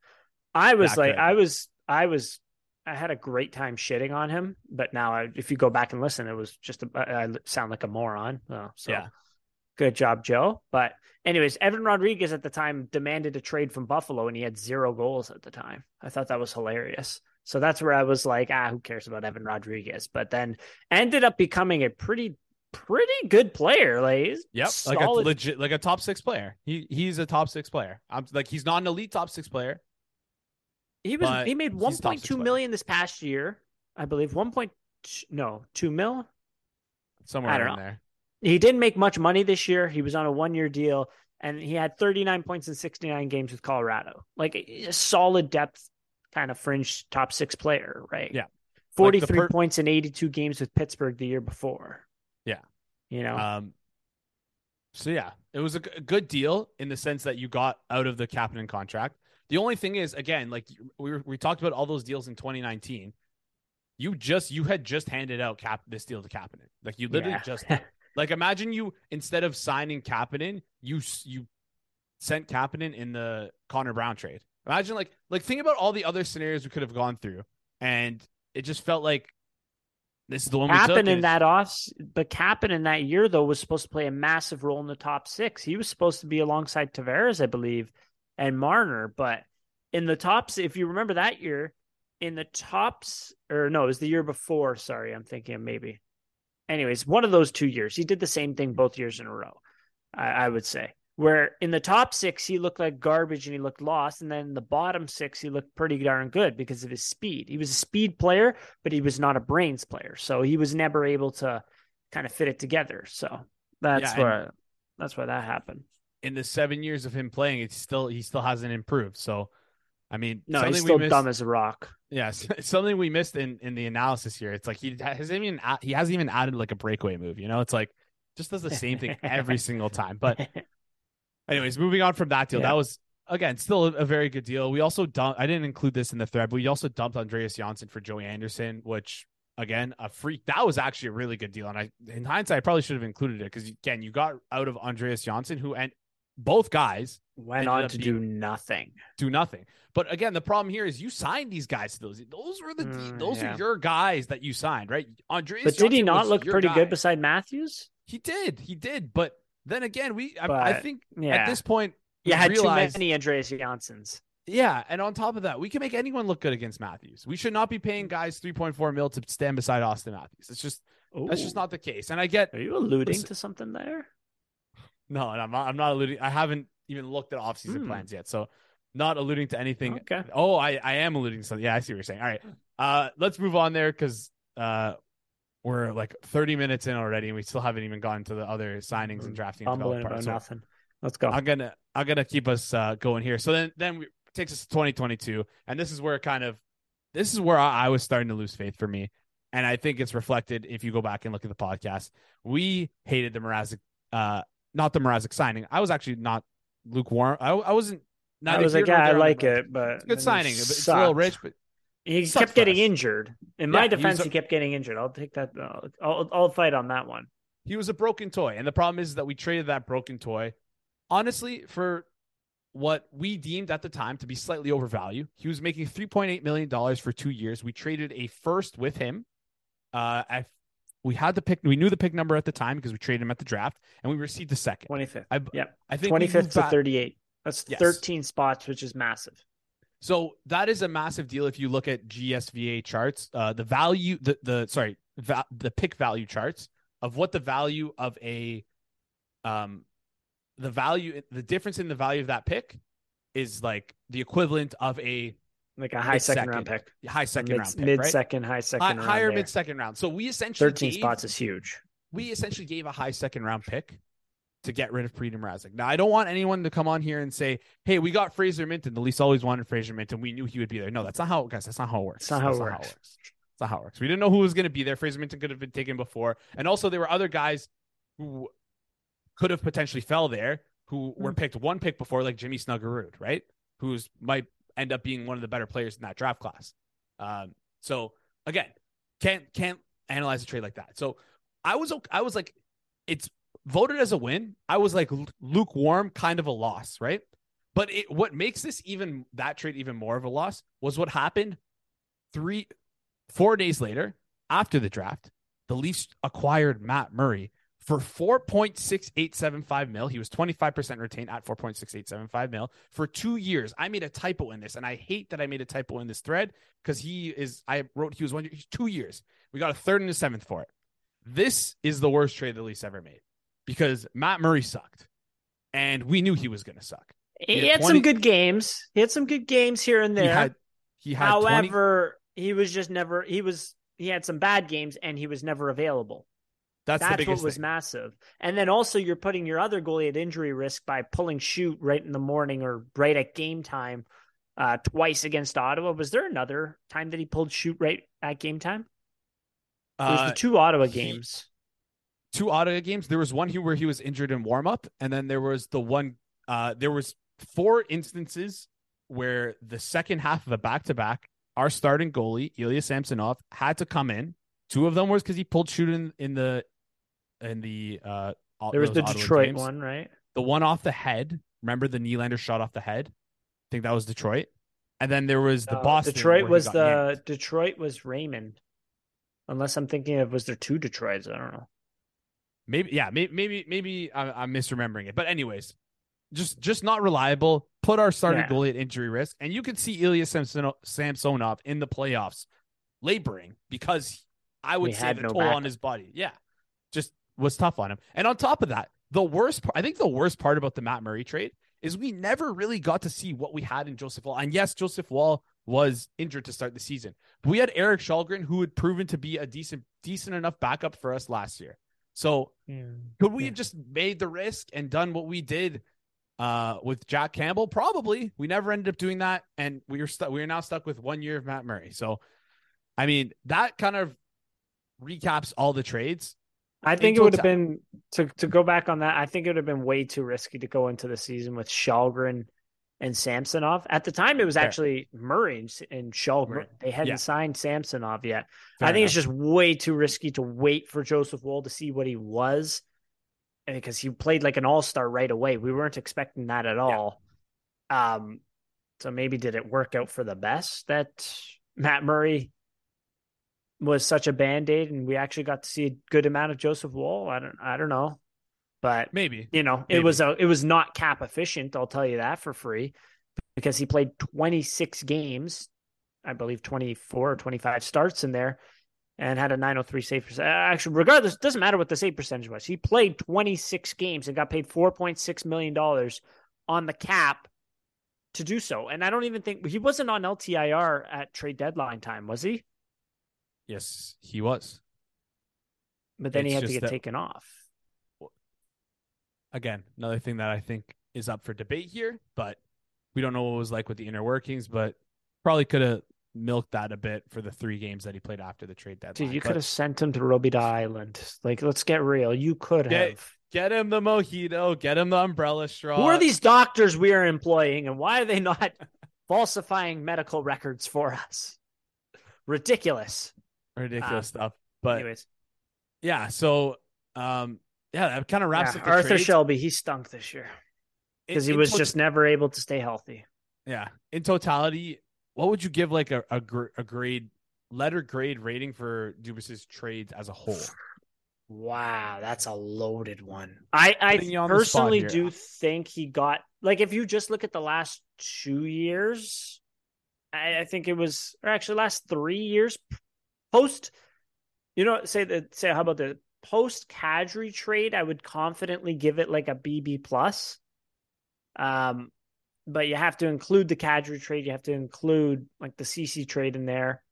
I was like good. I was I was I had a great time shitting on him, but now I, if you go back and listen, it was just a, I I sound like a moron. Oh, so Yeah. good job, Joe. But anyways, Evan Rodrigues at the time demanded a trade from Buffalo, and he had zero goals at the time. I thought that was hilarious. So that's where I was like, ah, who cares about Evan Rodrigues? But then ended up becoming a pretty, pretty good player. Like, he's Yep, like a legit, like a top six player. He he's a top six player. I'm like he's not an elite top six player, He was he made one point two player. this past year, I believe. One point no two mil. somewhere I don't in know. there. He didn't make much money this year. He was on a one year deal, and he had thirty nine points in sixty nine games with Colorado. Like solid depth, kind of fringe top six player, right? Yeah. forty the three per- points in eighty two games with Pittsburgh the year before. Yeah. you know. Um, so yeah, it was a, g- a good deal in the sense that you got out of the Kapanen contract. The only thing is, again, like we were, we talked about all those deals in 2019. You just you had just handed out cap this deal to Kapanen. Like you literally Yeah. just like imagine you instead of signing Kapanen, you you sent Kapanen in the Connor Brown trade. Imagine like like think about all the other scenarios we could have gone through, and it just felt like this is the one. Kapanen in that off, but Kapanen in that year though was supposed to play a massive role in the top six. He was supposed to be alongside Tavares, I believe, and Marner. But in the tops, if you remember that year, in the tops, or no, it was the year before. Sorry, I'm thinking of maybe. Anyways, one of those two years, he did the same thing both years in a row. I, I would say. Where in the top six he looked like garbage and he looked lost, and then in the bottom six he looked pretty darn good because of his speed. He was a speed player, but he was not a brains player, so he was never able to kind of fit it together. So that's Yeah, where that's why that happened. in the seven years of him playing, it's still he still hasn't improved. So, I mean, No, he's still missed, dumb as a rock. Yes, something we missed in in the analysis here. It's like he hasn't even he hasn't even added like a breakaway move. You know, it's like just does the same thing every single time. But anyways, moving on from that deal, Yeah. that was again still a, very good deal. We also dumped. I didn't include this in the thread, but we also dumped Andreas Johnsson for Joey Anderson, which again a freak. That was actually a really good deal, and I in hindsight I probably should have included it because again you got out of Andreas Johnsson, who and both guys Went on to being- do nothing. do nothing. But again, the problem here is you signed these guys to those. Those were the Mm, those yeah. are your guys that you signed, right? Andreas, But did he not look pretty guy. good beside Matthews? He did, he did. But then again, we I, I think Yeah, at this point, you had realized- too many Andreas Johnssons. yeah. And on top of that, we can make anyone look good against Matthews. We should not be paying guys three point four mil to stand beside Austin Matthews. It's just that's just not the case. And I get Are you alluding Listen- to something there? no, and I'm not, I'm not alluding. I haven't even looked at offseason Hmm. plans yet, so not alluding to anything Okay. Oh, I, I am alluding to something. Yeah, I see what you're saying. All right. Uh let's move on there because uh we're like 30 minutes in already and we still haven't even gotten to the other signings and drafting Fumbling development part. about So nothing. Let's go. I'm gonna I'm gonna keep us uh going here. So then then we takes us to 2022, and this is where kind of this is where I, I was starting to lose faith for me. And I think it's reflected if you go back and look at the podcast. We hated the Mrazek, uh, not the Mrazek signing. I was actually not lukewarm. I, I wasn't. I was like, yeah, I there on the like it, but It's good signing. It's a little rich, but He sucked kept getting us. injured. In Yeah, my he defense, a- he kept getting injured. I'll take that. I'll, I'll, I'll fight on that one. he was a broken toy. And the problem is that we traded that broken toy, honestly, for what we deemed at the time to be slightly overvalued. He was making $3.8 million for two years. We traded a first with him. Uh, I, we had the pick, we knew the pick number at the time because we traded him at the draft, and we received the second. 25th. I, Yeah. I think 25th to 38. That's Yes. 13 spots, which is massive. So that is a massive deal if you look at GSVA charts. Uh, the value, the the sorry, va- the pick value charts of what the value of a, um, the value, the difference in the value of that pick is like the equivalent of a Like a high Mid second round pick. high second mid, round pick, mid right? second, high second Hi- round. higher mid second round. So we essentially 13 gave, spots is huge. we essentially gave a high second round pick to get rid of Petr Mrazek. Now, I don't want anyone to come on here and say, "Hey, we got Fraser Minten. The Leafs always wanted Fraser Minten. We knew he would be there." No, that's not how, guys. That's not how it works. It's not how That's it works. That's not how it works. We didn't know who was going to be there. Fraser Minten could have been taken before, and also there were other guys who could have potentially fell there who were picked one pick before, like Jimmy Snuggerud, right? Who's might end up being one of the better players in that draft class. Um, so again, can't can't analyze a trade like that. So I was I was like, it's voted as a win. I was like lukewarm, kind of a loss, right? But it, what makes this even that trade even more of a loss was what happened three, four days later after the draft. The Leafs acquired Matt Murray for 4.6875 mil. He was 25% retained at 4.6875 mil for two years. I made a typo in this, and I hate that I made a typo in this thread because he is, I wrote he was one, he's two years. We got a third and a seventh for it. This is the worst trade the Leafs ever made because Matt Murray sucked, and we knew he was going to suck. He, He had had 20 some good games. He had some good games here and He there. had He had 20 However, he was just never. He was. He had some bad games, and he was never available. that's, the That's biggest what was thing. massive. And then also, you're putting your other goalie at injury risk by pulling shoot right in the morning or right at game time, uh, twice against Ottawa. Was there another time that he pulled shoot right at game time? It was Uh, the two Ottawa he- games. Two Ottawa games. There was one here where he was injured in warm up, and then there was the one. Uh, there was four instances where the second half of a back to back, our starting goalie Ilya Samsonov had to come in. Two of them was because he pulled shoot in, the in the uh. There was the Ottawa Detroit games. one, right? The one off the head. Remember the Nylander shot off the head? I think that was Detroit. And then there was the Uh, Boston. Detroit was the. Detroit was Raymond. Unless I'm thinking of was there two Detroits? I don't know. Maybe yeah, maybe maybe maybe I'm, I'm misremembering it. But anyways, just just not reliable. Put our starting Yeah. goalie at injury risk, and you could see Ilya Samson- Samsonov in the playoffs laboring because I would He say the no toll on his body, yeah, just was tough on him. And on top of that, the worst part, I think the worst part about the Matt Murray trade is we never really got to see what we had in Joseph Woll. And yes, Joseph Woll was injured to start the season, but we had Erik Källgren who had proven to be a decent decent enough backup for us last year. So could we Yeah. have just made the risk and done what we did uh, with Jack Campbell? Probably. We never ended up doing that, and we are stuck. We are now stuck with one year of Matt Murray. So, I mean, that kind of recaps all the trades. I think it would have been to to go back on that. I think it would have been way too risky to go into the season with Källgren and Samsonov. At the time, it was Fair. actually Murray and S- and Källgren. Mur- They hadn't yeah. signed Samsonov yet. Fair I think it's just way too risky to wait for Joseph Woll to see what he was, because he played like an all star right away. We weren't expecting that at all. Um, so maybe did it work out for the best that Matt Murray was such a band aid, and we actually got to see a good amount of Joseph Woll? I don't, I don't know, but maybe. you know, Maybe. it was a, it was not cap efficient. I'll tell you that for free, because he played 26 games, I believe 24 or 25 starts in there, and had a 903 save percent. Uh, actually, regardless, it doesn't matter what the save percentage was. He played 26 games and got paid 4.6 million dollars on the cap to do so. And I don't even think he wasn't on LTIR at trade deadline time, was he? Yes, he was. But then he had to get that- taken off. Again, another thing that I think is up for debate here, but we don't know what it was like with the inner workings, but probably could have milked that a bit for the three games that he played after the trade deadline. Dude, you But could have sent him to Robidas Island. Like, let's get real. You could Yeah, have. get him the mojito, get him the umbrella straw. Who are these doctors we are employing, and why are they not falsifying medical records for us? Ridiculous. ridiculous Ah, stuff? But Anyways, yeah, so um, yeah, that kind of wraps yeah, up the Arthur trades. Shelby, he stunk this year because he was tot- just never able to stay healthy. yeah. In totality, what would you give like a a, gr- a grade letter grade rating for Dubas's trades as a whole? Wow, that's a loaded one. I, I on personally do think he got like if you just look at the last two years, I, I think it was or actually last three years post. You know, say that say how about the post Kadri trade? I would confidently give it like a BB plus. Um, but you have to include the Kadri trade. You have to include like the CC trade in there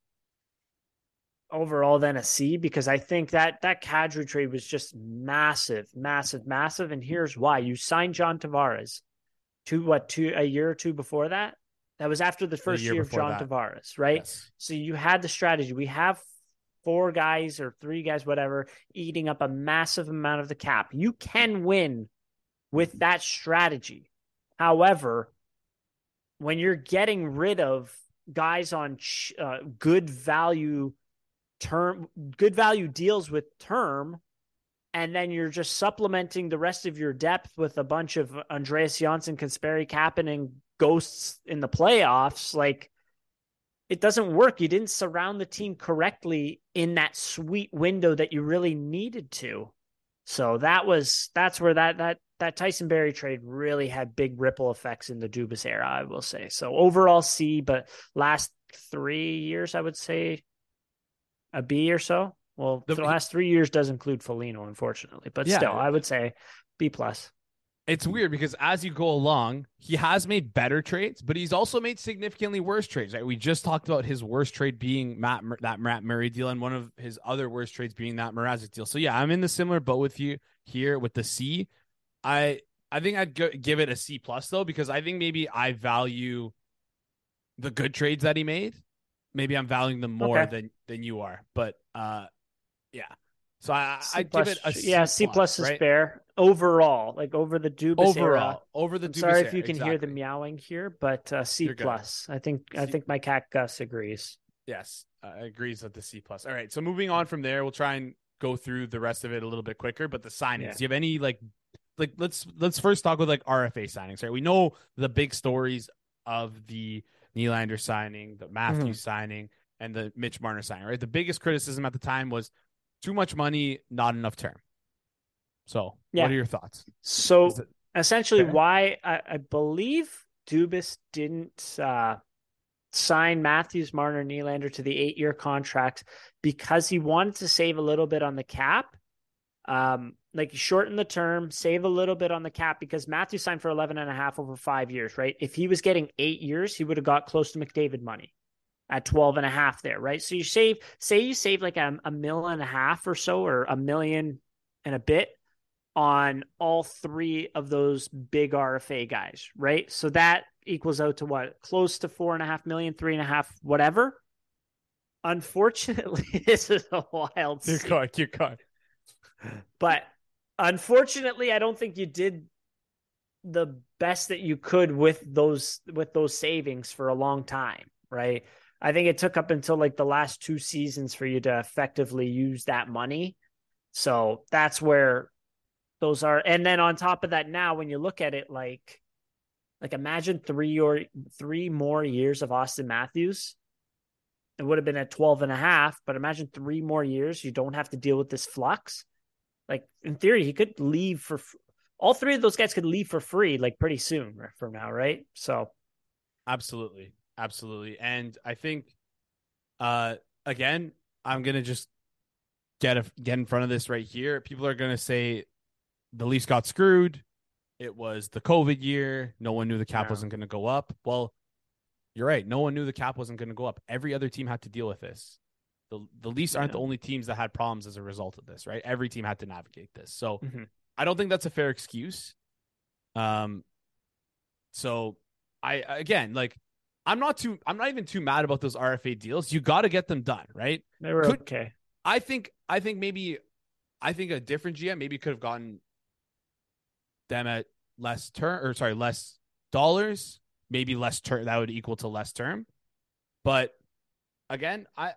overall then a C because I think that that Kadri trade was just massive, massive, massive. And here's why: you signed John Tavares to what two a year or two before that. That was after the first year year, of John that. Tavares, right? Yes. So you had the strategy. We have four guys or three guys, whatever, eating up a massive amount of the cap. You can win with that strategy. However, when you're getting rid of guys on uh, good value term, good value deals with term, and then you're just supplementing the rest of your depth with a bunch of Andreas Johnsson, Kasperi Kapanen, and ghosts in the playoffs, like it doesn't work. You didn't surround the team correctly in that sweet window that you really needed to. So that was that's where that that that Tyson Barrie trade really had big ripple effects in the Dubas era, I will say. So overall C, but last three years, I would say a B or so. Well, The- the last three years does include Felino, unfortunately, but Yeah. still, I would say B plus. It's weird because as you go along, he has made better trades, but he's also made significantly worse trades. Right? We just talked about his worst trade being Matt that Matt Murray deal, and one of his other worst trades being that Mrazek deal. So yeah, I'm in the similar boat with you here with the C. I I think I'd go, give it a C plus though because I think maybe I value the good trades that he made. Maybe I'm valuing them more okay. than than you are, but uh, yeah. So I I give it a C yeah C plus, is fair overall, like over the Dubas overall era. over the. I'm Dubas sorry era, if you can exactly. hear the meowing here, but uh, C plus. I think C- I think my cat Gus agrees. Yes, uh, agrees with the C plus. All right, so moving on from there, we'll try and go through the rest of it a little bit quicker. But the signings, yeah. do you have any like like let's let's first talk with like RFA signings, right? We know the big stories of the Nylander signing, the Matthews mm-hmm. signing, and the Mitch Marner signing, right? The biggest criticism at the time was too much money, not enough term. So, yeah. what are your thoughts? So, it... essentially, okay. why I, I, believe Dubas didn't uh, sign Matthews, Marner, Nylander to the eight-year contract because he wanted to save a little bit on the cap. Um, like shorten the term, save a little bit on the cap because Matthews signed for 11 and a half over five years, right? If he was getting eight years, he would have got close to McDavid money at 12 and a half there, right? So you save, say you save like a, a mill and a half or so, or a million and a bit on all three of those big RFA guys, right? So that equals out to what? Close to four and a half million, three and a half, whatever. Unfortunately, this is a wild. You're caught. You're caught. But unfortunately, I don't think you did the best that you could with those with those savings for a long time, right? I think it took up until like the last two seasons for you to effectively use that money. So that's where those are. And then on top of that, now when you look at it, like, like imagine three or three more years of austin Matthews. It would have been at 12 and a half, but imagine three more years. You don't have to deal with this flux. Like in theory, he could leave for all three of those guys could leave for free like pretty soon from now, right? So absolutely. Absolutely. And I think uh again, I'm gonna just get a, get in front of this right here. People are gonna say the Leafs got screwed. It was the COVID year. No one knew the cap yeah. wasn't gonna go up. Well, you're right. No one knew the cap wasn't gonna go up. Every other team had to deal with this. The the Leafs aren't the only teams that had problems as a result of this, right? Every team had to navigate this. So mm-hmm. I don't think that's a fair excuse. Um so I again like I'm not too I'm not even too mad about those RFA deals. You got to get them done, right? They were could, okay. I think I think maybe I think a different GM maybe could have gotten them at less term or sorry, less dollars, maybe less term that would equal to less term. But again, I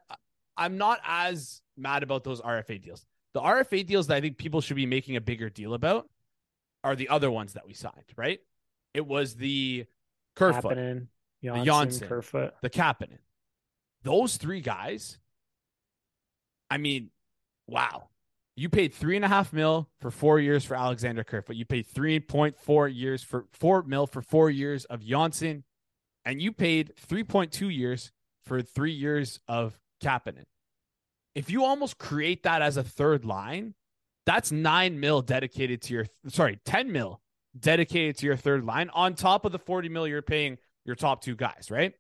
I'm not as mad about those RFA deals. The RFA deals that I think people should be making a bigger deal about are the other ones that we signed, right? It was the Kerfoot, Johnsson, the Johnsson, Kerfoot, the Kapanen. Those three guys. I mean, wow. You paid three and a half mil for four years for Alexander Kerfoot. You paid three point four years for four mil for four years of Johnsson, and you paid three point two years for three years of Kapanen. If you almost create that as a third line, that's nine mil dedicated to your sorry, ten mil dedicated to your third line on top of the 40 mil you're paying your top two guys, right?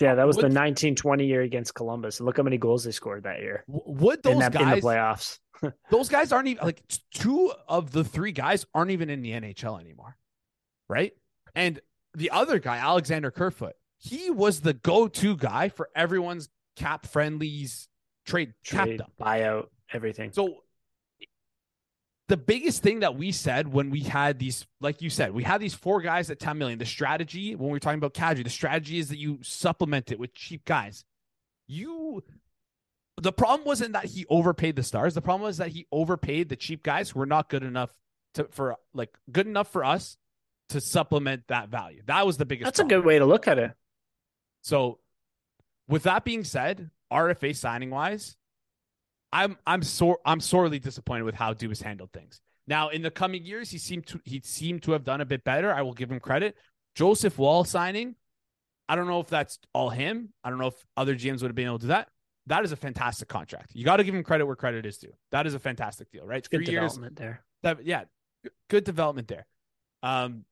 Yeah, that was would, the 1920 year against Columbus. Look how many goals they scored that year. Would those in that, guys in the playoffs? those guys aren't even like two of the three guys aren't even in the NHL anymore, right? And the other guy, Alexander Kerfoot, he was the go-to guy for everyone's cap friendlies trade, trade cap buyout, everything. So the biggest thing that we said when we had these, like you said, we had these four guys at 10 million. The strategy, when we are talking about Kadri, the strategy is that you supplement it with cheap guys. You, the problem wasn't that he overpaid the stars. The problem was that he overpaid the cheap guys who were not good enough to, for like good enough for us to supplement that value. That was the biggest. That's problem. a good way to look at it. So, with that being said, RFA signing wise, I'm I'm sore I'm sorely disappointed with how Dubas handled things. Now, in the coming years, he seemed to he seemed to have done a bit better. I will give him credit. Joseph Woll signing, I don't know if that's all him. I don't know if other GMs would have been able to do that. That is a fantastic contract. You got to give him credit where credit is due. That is a fantastic deal, right? It's Three years there. That yeah, good development there. Um,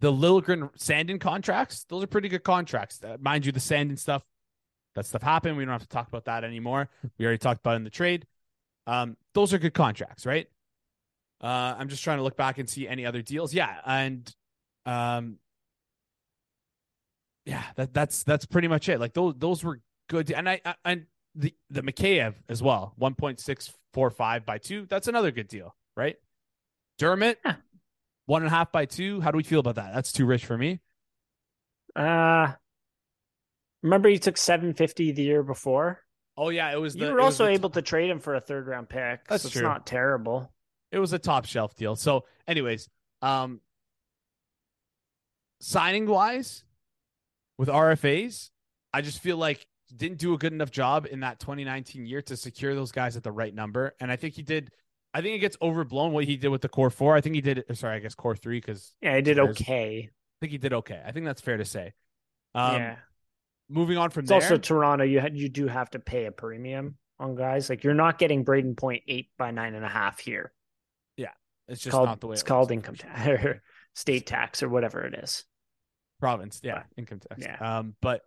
the Liljegren Sandin contracts, those are pretty good contracts. Uh, mind you, the Sandin stuff, that stuff happened. We don't have to talk about that anymore. We already talked about it in the trade. Um, those are good contracts, right? Uh, I'm just trying to look back and see any other deals. Yeah, and um, yeah, that that's that's pretty much it. Like those those were good, and I, I and the the Mikheyev as well, one point six four five by two. That's another good deal, right? Dermott, Yeah. one and a half by two. How do we feel about that? That's too rich for me. Uh remember you took 750 the year before? Oh yeah, it was. The, you were also the able to trade him for a third round pick. That's so it's true. not terrible. it was a top shelf deal. So, anyways, um, signing wise, with RFAs, I just feel like didn't do a good enough job in that 2019 year to secure those guys at the right number, and I think he did. I think it gets overblown what he did with the core four. I think he did. Sorry, I guess core three because Yeah, he did okay. I think he did okay. I think that's fair to say. Um, yeah. Moving on from It's there, also Toronto. You had you do have to pay a premium on guys. Like you're not getting Brayden Point eight by nine and a half here. Yeah, It's just called not the way it's it called income tax or state tax or whatever it is. province. Yeah, But- income tax. yeah. Um, but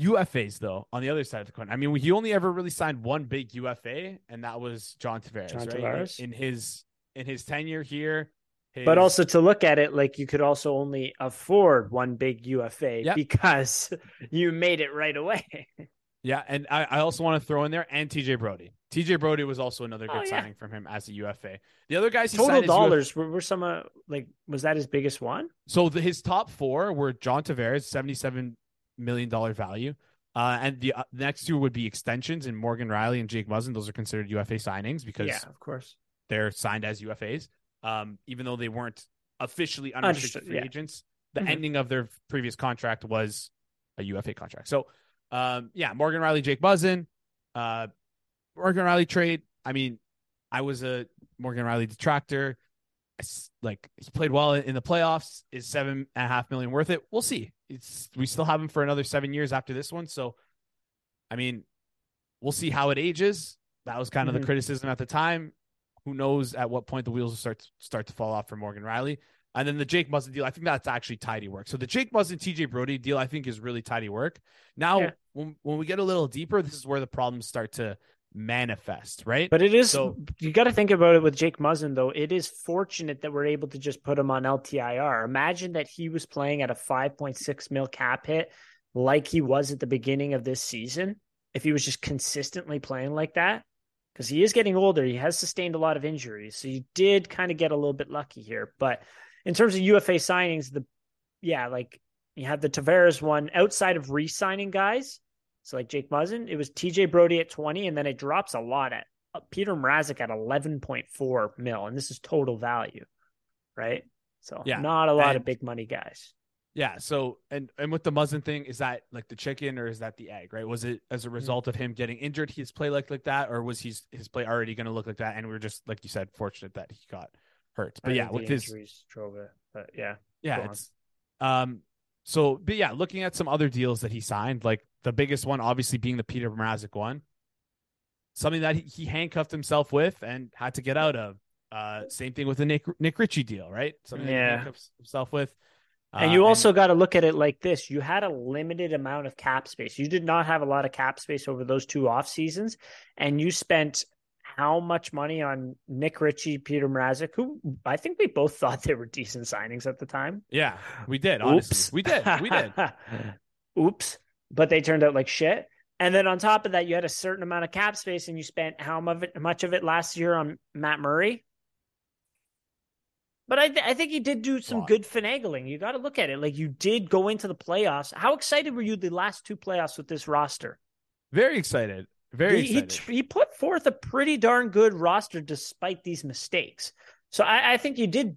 UFAs though, on the other side of the coin, I mean, he only ever really signed one big UFA, and that was John Tavares, John right? In- Tavares. In, his in his tenure here. But also to look at it, like you could also only afford one big UFA Yep. because you made it right away. yeah, and I, I also want to throw in there and TJ Brodie. TJ Brodie was also another good Oh, yeah. signing from him as a UFA. The other guys he Total dollars were, were some uh, like was that his biggest one? So the, his top four were John Tavares, seventy-seven million dollar value, uh, and the uh, next two would be extensions in Morgan Rielly and Jake Muzzin. Those are considered UFA signings because Yeah, of course. they're signed as UFAs, um, even though they weren't officially unrestricted free yeah. agents. The Mhm. ending of their previous contract was a UFA contract. So, um, yeah, Morgan Rielly, Jake Muzzin, uh, Morgan Rielly trade. I mean, I was a Morgan Rielly detractor. It's like he played well in the playoffs. Is seven and a half million worth it? We'll see. It's we still have him for another seven years after this one. So, I mean, we'll see how it ages. That was kind of the Mhm. criticism at the time. Who knows at what point the wheels will start start to fall off for Morgan Rielly. And then the Jake Muzzin deal, I think that's actually tidy work. So the Jake Muzzin TJ Brodie deal, I think, is really tidy work. Now, Yeah. when when we get a little deeper, this is where the problems start to manifest, right? But it is So- you got to think about it with Jake Muzzin though. It is fortunate that we're able to just put him on LTIR. Imagine that he was playing at a 5.6 mil cap hit like he was at the beginning of this season. If he was just consistently playing like that, because he is getting older, he has sustained a lot of injuries, so you did kind of get a little bit lucky here. But in terms of UFA signings, the yeah, like you had the Tavares one outside of re-signing guys. So like Jake Muzzin, it was TJ Brodie at 20, and then it drops a lot at uh, Peter Mrazek at 11.4 mil, and this is total value, right? So Yeah, not a lot of big money guys. Yeah. So and and with the Muzzin thing, is that like the chicken or is that the egg? Right? Was it as a result of him getting injured, his play like like that, or was his his play already going to look like that? And we are just like you said, fortunate that he got hurt. But I yeah, with his injuries drove it, but yeah, yeah, it's um. So, but yeah, looking at some other deals that he signed, like the biggest one, obviously being the Peter Mrazek one, something that he, he handcuffed himself with and had to get out of. Uh, same thing with the Nick Nick Ritchie deal, right? Something Yeah. handcuffs himself with. And Uh, you also got to look at it like this: you had a limited amount of cap space. You did not have a lot of cap space over those two off seasons, and you spent how much money on Nick Ritchie, Peter Mrazek, who I think we both thought they were decent signings at the time. yeah, we did honestly, Oops. we did, we did. Oops. But they turned out like shit. And then on top of that, you had a certain amount of cap space and you spent how much of it, much of it last year on Matt Murray. But I, th- I think he did do some good finagling. You got to look at it. Like you did go into the playoffs. How excited were you the last two playoffs with this roster? Very excited. Very he, he, excited. tr- he put forth a pretty darn good roster despite these mistakes. So I, I think you did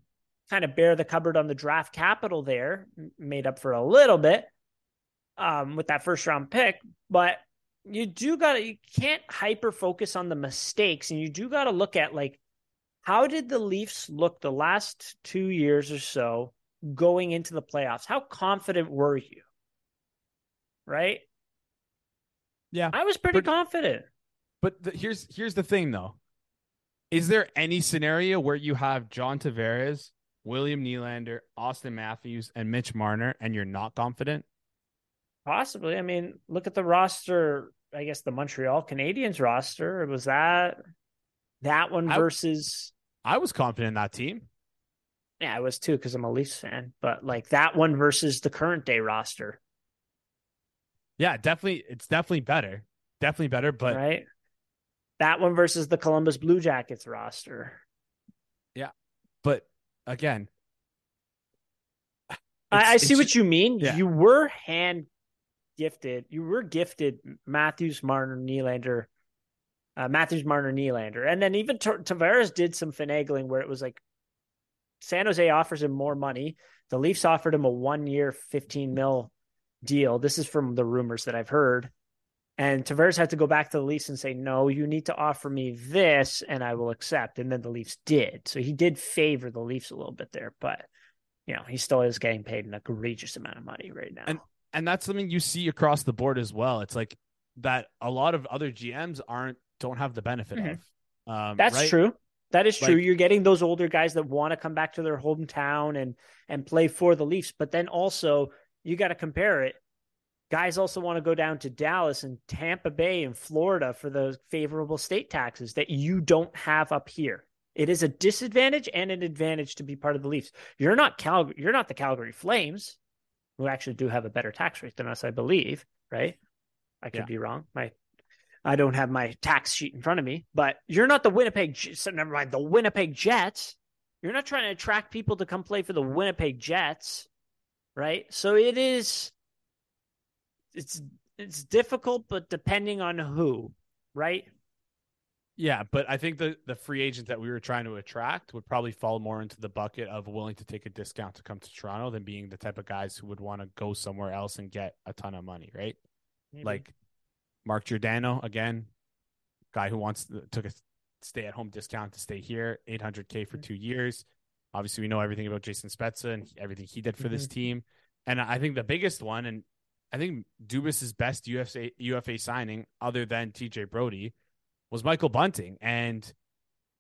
kind of bear the cupboard on the draft capital there, made up for a little bit um, with that first round pick. But you do got to, you can't hyper focus on the mistakes. And you do got to look at like, how did the Leafs look the last two years or so going into the playoffs? How confident were you? Right? Yeah. I was pretty But- confident. But the, here's here's the thing though. Is there any scenario where you have John Tavares, William Nylander, Austin Matthews, and Mitch Marner, and you're not confident? Possibly. I mean, look at the roster. I guess the Montreal Canadiens roster was that that one versus. I was confident in that team. Yeah, I was too because I'm a Leafs fan. But like that one versus the current day roster, Yeah, definitely. It's definitely better. Definitely better. But right? That one versus the Columbus Blue Jackets roster. Yeah, but again, I, I see what you mean. yeah. You were hand gifted. You were gifted Matthews, Marner, Nylander, uh, Matthews, Marner, Nylander, and then even T- Tavares did some finagling where it was like San Jose offers him more money. The Leafs offered him a one-year, fifteen mil deal. This is from the rumors that I've heard. And Tavares had to go back to the Leafs and say, "No, you need to offer me this, and I will accept." And then the Leafs did. So he did favor the Leafs a little bit there, but you know he still is getting paid an egregious amount of money right now. And- and that's something you see across the board as well. It's like that a lot of other GMs aren't don't have the benefit Mhm. of. Um, That's right? true. That is true. Like- You're getting those older guys that want to come back to their hometown and and play for the Leafs, but then also you got to compare it. Guys also want to go down to Dallas and Tampa Bay and Florida for those favorable state taxes that you don't have up here. It is a disadvantage and an advantage to be part of the Leafs. You're not Cal- you're not the Calgary Flames, who actually do have a better tax rate than us, I believe, right? I could Yeah. be wrong. My I don't have my tax sheet in front of me, but you're not the Winnipeg. So never mind the Winnipeg Jets. You're not trying to attract people to come play for the Winnipeg Jets, right? So it is. It's it's difficult, but depending on who, right? Yeah, but I think the the free agent that we were trying to attract would probably fall more into the bucket of willing to take a discount to come to Toronto than being the type of guys who would want to go somewhere else and get a ton of money, right? Like Mark Giordano again, guy who wants to, took a stay at home discount to stay here, 800k for two years. Obviously, we know everything about Jason Spezza and everything he did for this mm-hmm. team. And I think the biggest one, and I think Dubas's best UFA UFA signing, other than TJ Brodie, was Michael Bunting. And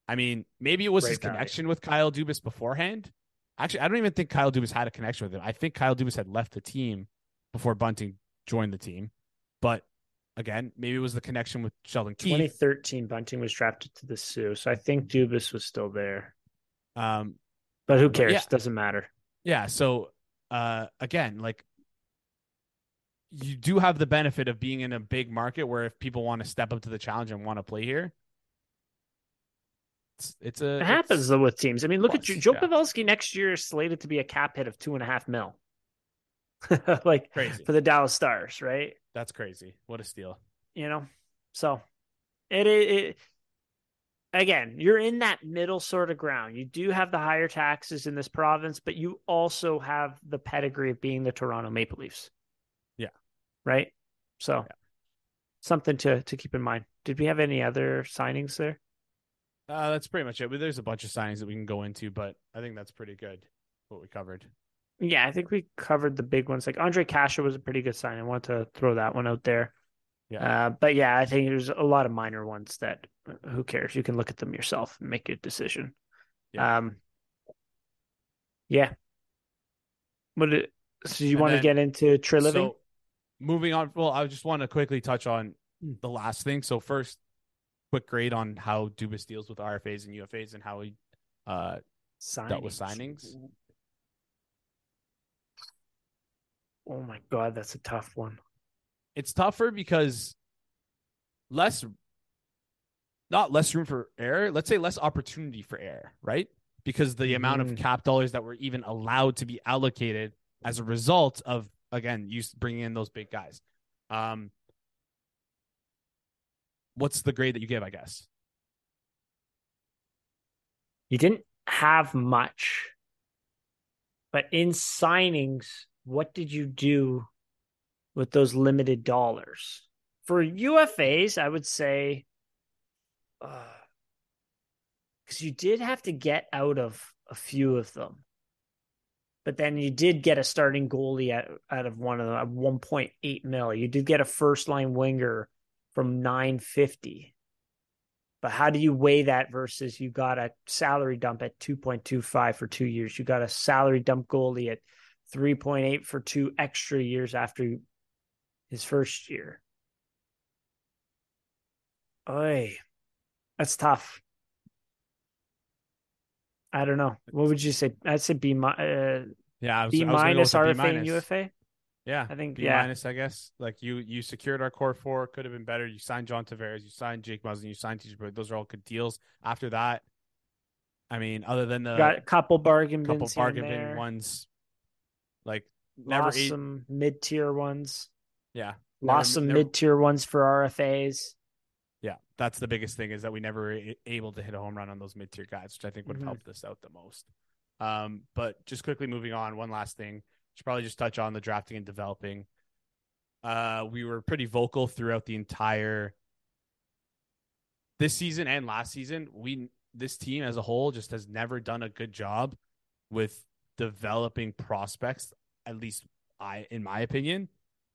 I mean, maybe it was Great his value. connection with Kyle Dubas beforehand. Actually, I don't even think Kyle Dubas had a connection with him. I think Kyle Dubas had left the team before Bunting joined the team. But again, maybe it was the connection with Sheldon Keefe. 2013, Bunting was drafted to the Soo, so I think Dubas was still there. Um, But who cares? yeah. Doesn't matter. yeah. So uh, again, like you do have the benefit of being in a big market where if people want to step up to the challenge and want to play here, it's, it's a It it's- happens though with teams. I mean, look at Plus, Joe, Joe yeah. Pavelski next year is slated to be a cap hit of two and a half mil, like Crazy. for the Dallas Stars, right? That's crazy. What a steal. You know, so it, it, it again, you're in that middle sort of ground. You do have the higher taxes in this province, but you also have the pedigree of being the Toronto Maple Leafs. Yeah. Right. So something to to keep in mind. Did we have any other signings there? Uh, that's pretty much it. But there's a bunch of signings that we can go into, but I think that's pretty good. What we covered. Yeah, I think we covered the big ones. Like Ondrej Kase was a pretty good sign. I want to throw that one out there. Yeah. Uh, but yeah, I think there's a lot of minor ones that uh, who cares? You can look at them yourself and make a decision. Yeah. Um. Yeah. What? It, so you And want to get into Treliving? So moving on. Well, I just want to quickly touch on Hmm. the last thing. So first, quick grade on how Dubas deals with RFAs and UFAs and how he uh dealt with signings. Oh my god, that's a tough one. it's tougher because less not less room for error let's say less opportunity for error right because the amount of Mhm. cap dollars that were even allowed to be allocated as a result of again you bringing in those big guys um what's the grade that you give i guess You didn't have much, but in signings, what did you do with those limited dollars? For UFAs, I would say, uh, because you did have to get out of a few of them, but then you did get a starting goalie out, out of one of them at 1.8 mil. You did get a first line winger from 950. But how do you weigh that versus you got a salary dump at 2.25 for two years? You got a salary dump goalie at 3.8 for two extra years after his first year. Oy, that's tough. I don't know. What would you say? I'd say B, uh, Yeah, I was, B I was minus with a B RFA and. UFA. Yeah, I think B yeah. minus, I guess. Like you, you secured our core four. Could have been better. You signed John Tavares. You signed Jake Muzzin. You signed TJ. Those are all good deals. After that, I mean, other than the got a couple bargain couple bins here and bargain bin ones, like never Lost ate- some mid tier ones. yeah, Lost never- some never- mid tier ones for RFAs. Yeah, that's the biggest thing is that we never were able to hit a home run on those mid tier guys, which I think would have Mhm. helped us out the most. Um, but just quickly moving on, one last thing. Should probably just touch on the drafting and developing. Uh, we were pretty vocal throughout the entire this season and last season. We this team as a whole just has never done a good job with developing prospects. At least I, in my opinion,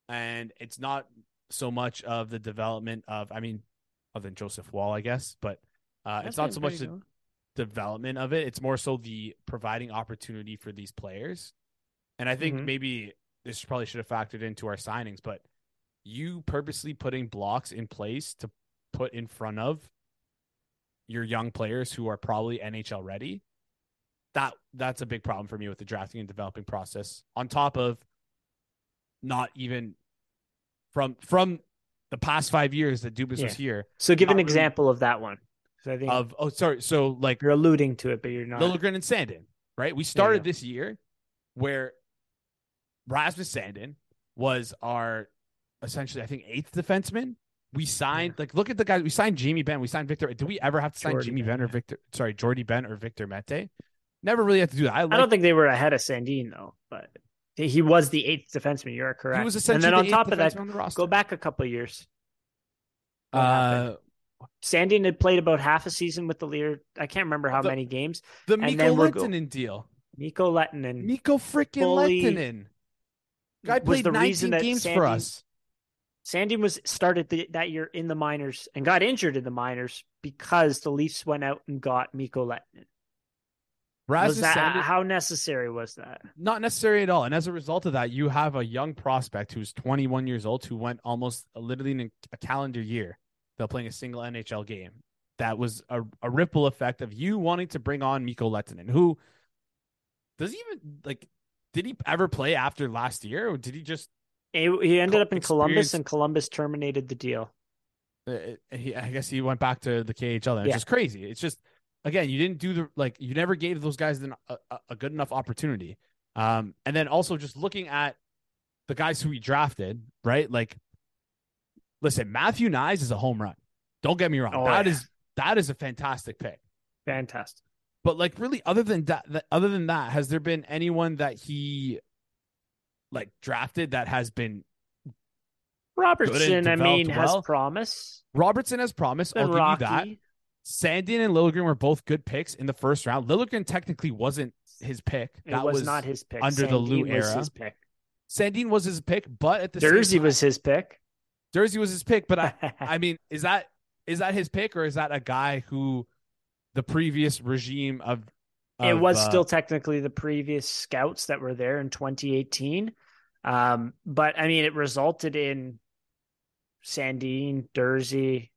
and it's not so much of the development of. I mean, other than Joseph Woll, I guess, but uh, it's not so much the development of it. It's more so the providing opportunity for these players. And I think Mhm. maybe this probably should have factored into our signings, but you purposely putting blocks in place to put in front of your young players who are probably NHL ready. That that's a big problem for me with the drafting and developing process. On top of not even from from the past five years that Dubas Yeah. was here So give an really- example of that one. 'Cause I think of oh sorry so like you're alluding to it, but you're not. Liljegren and Sandin, right? We started this year where Rasmus Sandin was our essentially, I think, eighth defenseman. We signed like look at the guys. We signed Jamie Benn. We signed Victor. Did we ever have to sign Jordie Jamie Benn, Benn or. Victor? Sorry, Jordie Benn or Victor Mete. Never really had to do that. I, I don't think they were ahead of Sandin though, but he was the eighth defenseman. You're correct. he was essentially and then on the top of that, on go back a couple of years. What? Uh, Sandin had played about half a season with the Lear. I can't remember how The- many games. the Mikko go- deal. Mikko Lehtonen Mikko freaking fully Lehtonen. Guy played the 19 reason that games for Sandin- us. Sandin was started the, that year in the minors and got injured in the minors because the Leafs went out and got Mikko Lehtonen. Rasmus Was that Sandin- how necessary was that? Not necessary at all. And as a result of that, you have a young prospect who's 21 years old who went almost literally in a calendar year without playing a single NHL game. That was a, a ripple effect of you wanting to bring on Mikko Lehtonen, who does he even like. Did he ever play after last year, or did he just? He, he ended Co- up in Columbus, and Columbus terminated the deal. Uh, he, I guess he went back to the KHL. Then. It's Yeah. just crazy. It's just again, you didn't do the like. You never gave those guys an, a, a- good enough opportunity. Um, and then also just looking at the guys who we drafted, right? Like, listen, Matthew Knies is a home run. Don't get me wrong. Oh, That yeah. is that is a fantastic pick. Fantastic. But like, really, other than that, other than that, has there been anyone that he like drafted that has been Robertson, I mean, developed has well. promise. Robertson has promise. I'll give rocky. you that. Sandin and Liljegren were both good picks in the first round. Liljegren technically wasn't his pick. It That was, not his pick. under the Lou was era. his pick. Sandin was his pick, but at the same Durzi time, was his pick. Durzi was his pick. But I, I mean, is that is that his pick or is that a guy who the previous regime of, it was uh, still technically the previous scouts that were there in 2018. Um, but I mean, it resulted in Sandin, Durzi,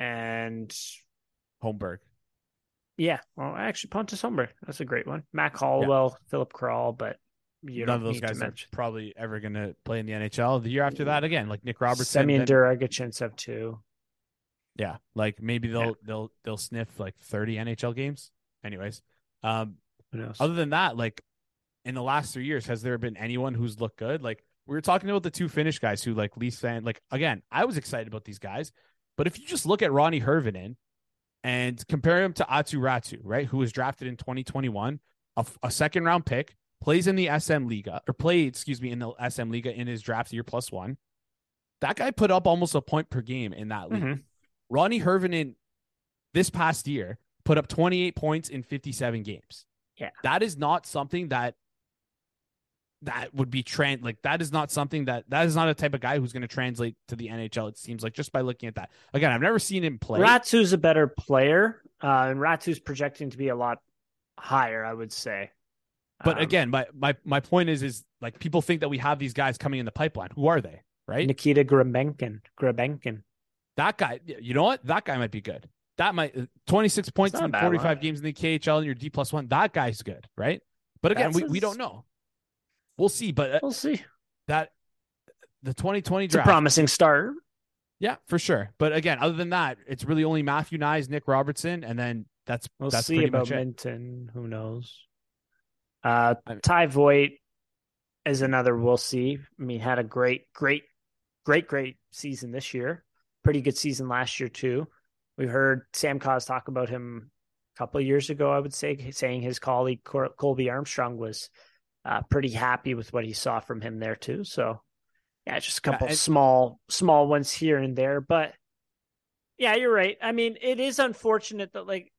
and Holmberg? yeah, well, actually, Pontus Holmberg. That's a great one. Mac Hollowell, Filip Kral, but you None don't of those guys are probably ever going to play in the NHL. The year after that, again, like Nick Robertson. Semyon Der-Arguchintsev too. Yeah, like maybe they'll Yeah. they'll they'll sniff like 30 NHL games. Anyways, um, other than that, like in the last three years, has there been anyone who's looked good? Like we were talking about the two Finnish guys who like Leafs fan. Like again, I was excited about these guys, but if you just look at Roni Hirvonen and compare him to Aatu Räty, right, who was drafted in 2021, a, a second round pick, plays in the SM Liga or played, excuse me, in the SM Liga in his draft year plus one. That guy put up almost a point per game in that league. Mhm. Roni Hirvonen this past year put up 28 points in 57 games. Yeah. That is not something that that would be trans like that is not something that that is not a type of guy who's going to translate to the NHL. It seems like just by looking at that. Again, I've never seen him play. Ratsu's a better player, uh, and Ratsu's projecting to be a lot higher, I would say. But Um, again, my my my point is is like people think that we have these guys coming in the pipeline. Who are they? Right? Nikita Grebenkin, Grebenkin. That guy, you know what? That guy might be good. That might 26 points not in 45 games in the KHL and your D plus one. That guy's good, right? But again, That's we, we don't know. We'll see. But uh, We'll see. that the 2020 It's a promising start. yeah, for sure. But again, other than that, it's really only Matthew Knies, Nick Robertson, and then that's We'll that's see about. Minten. Who knows? Uh, Ty Voit is another. We'll see. I mean, had a great, great, great, great season this year. Pretty good season last year too. We heard Sam Cos talk about him a couple of years ago. I would say, saying his colleague Cor- Colby Armstrong was uh, pretty happy with what he saw from him there too. So, yeah, just a Yeah, couple and- small, small ones here and there, but yeah, you're right. I mean, it is unfortunate that like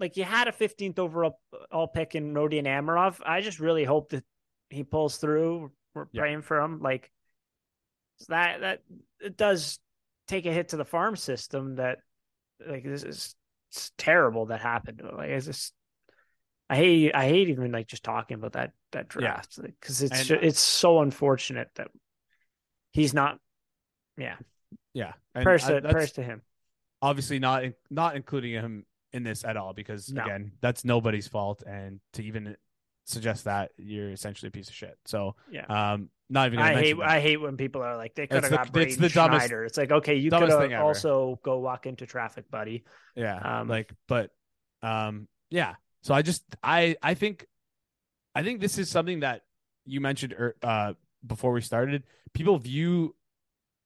like you had a 15th overall all pick in Rodion Amirov. I just really hope that he pulls through. We're Yeah. praying for him. Like that that it does take a hit to the farm system that like this is it's terrible that happened. Like it's just I hate I hate even like just talking about that that draft because it's And- it's so unfortunate that he's not yeah Yeah, and prayers I- to, that's prayers to him obviously not not including him in this at all because No. again, that's nobody's fault, and to even suggest that you're essentially a piece of shit. So, yeah um, not even. I hate that. I hate when people are like they could have the- got it's the dumbest- Schneider. It's like okay, you could also go walk into traffic, buddy. Yeah. Um, like, but, um, yeah. So I just, I, I think, I think this is something that you mentioned, er, uh, before we started. People view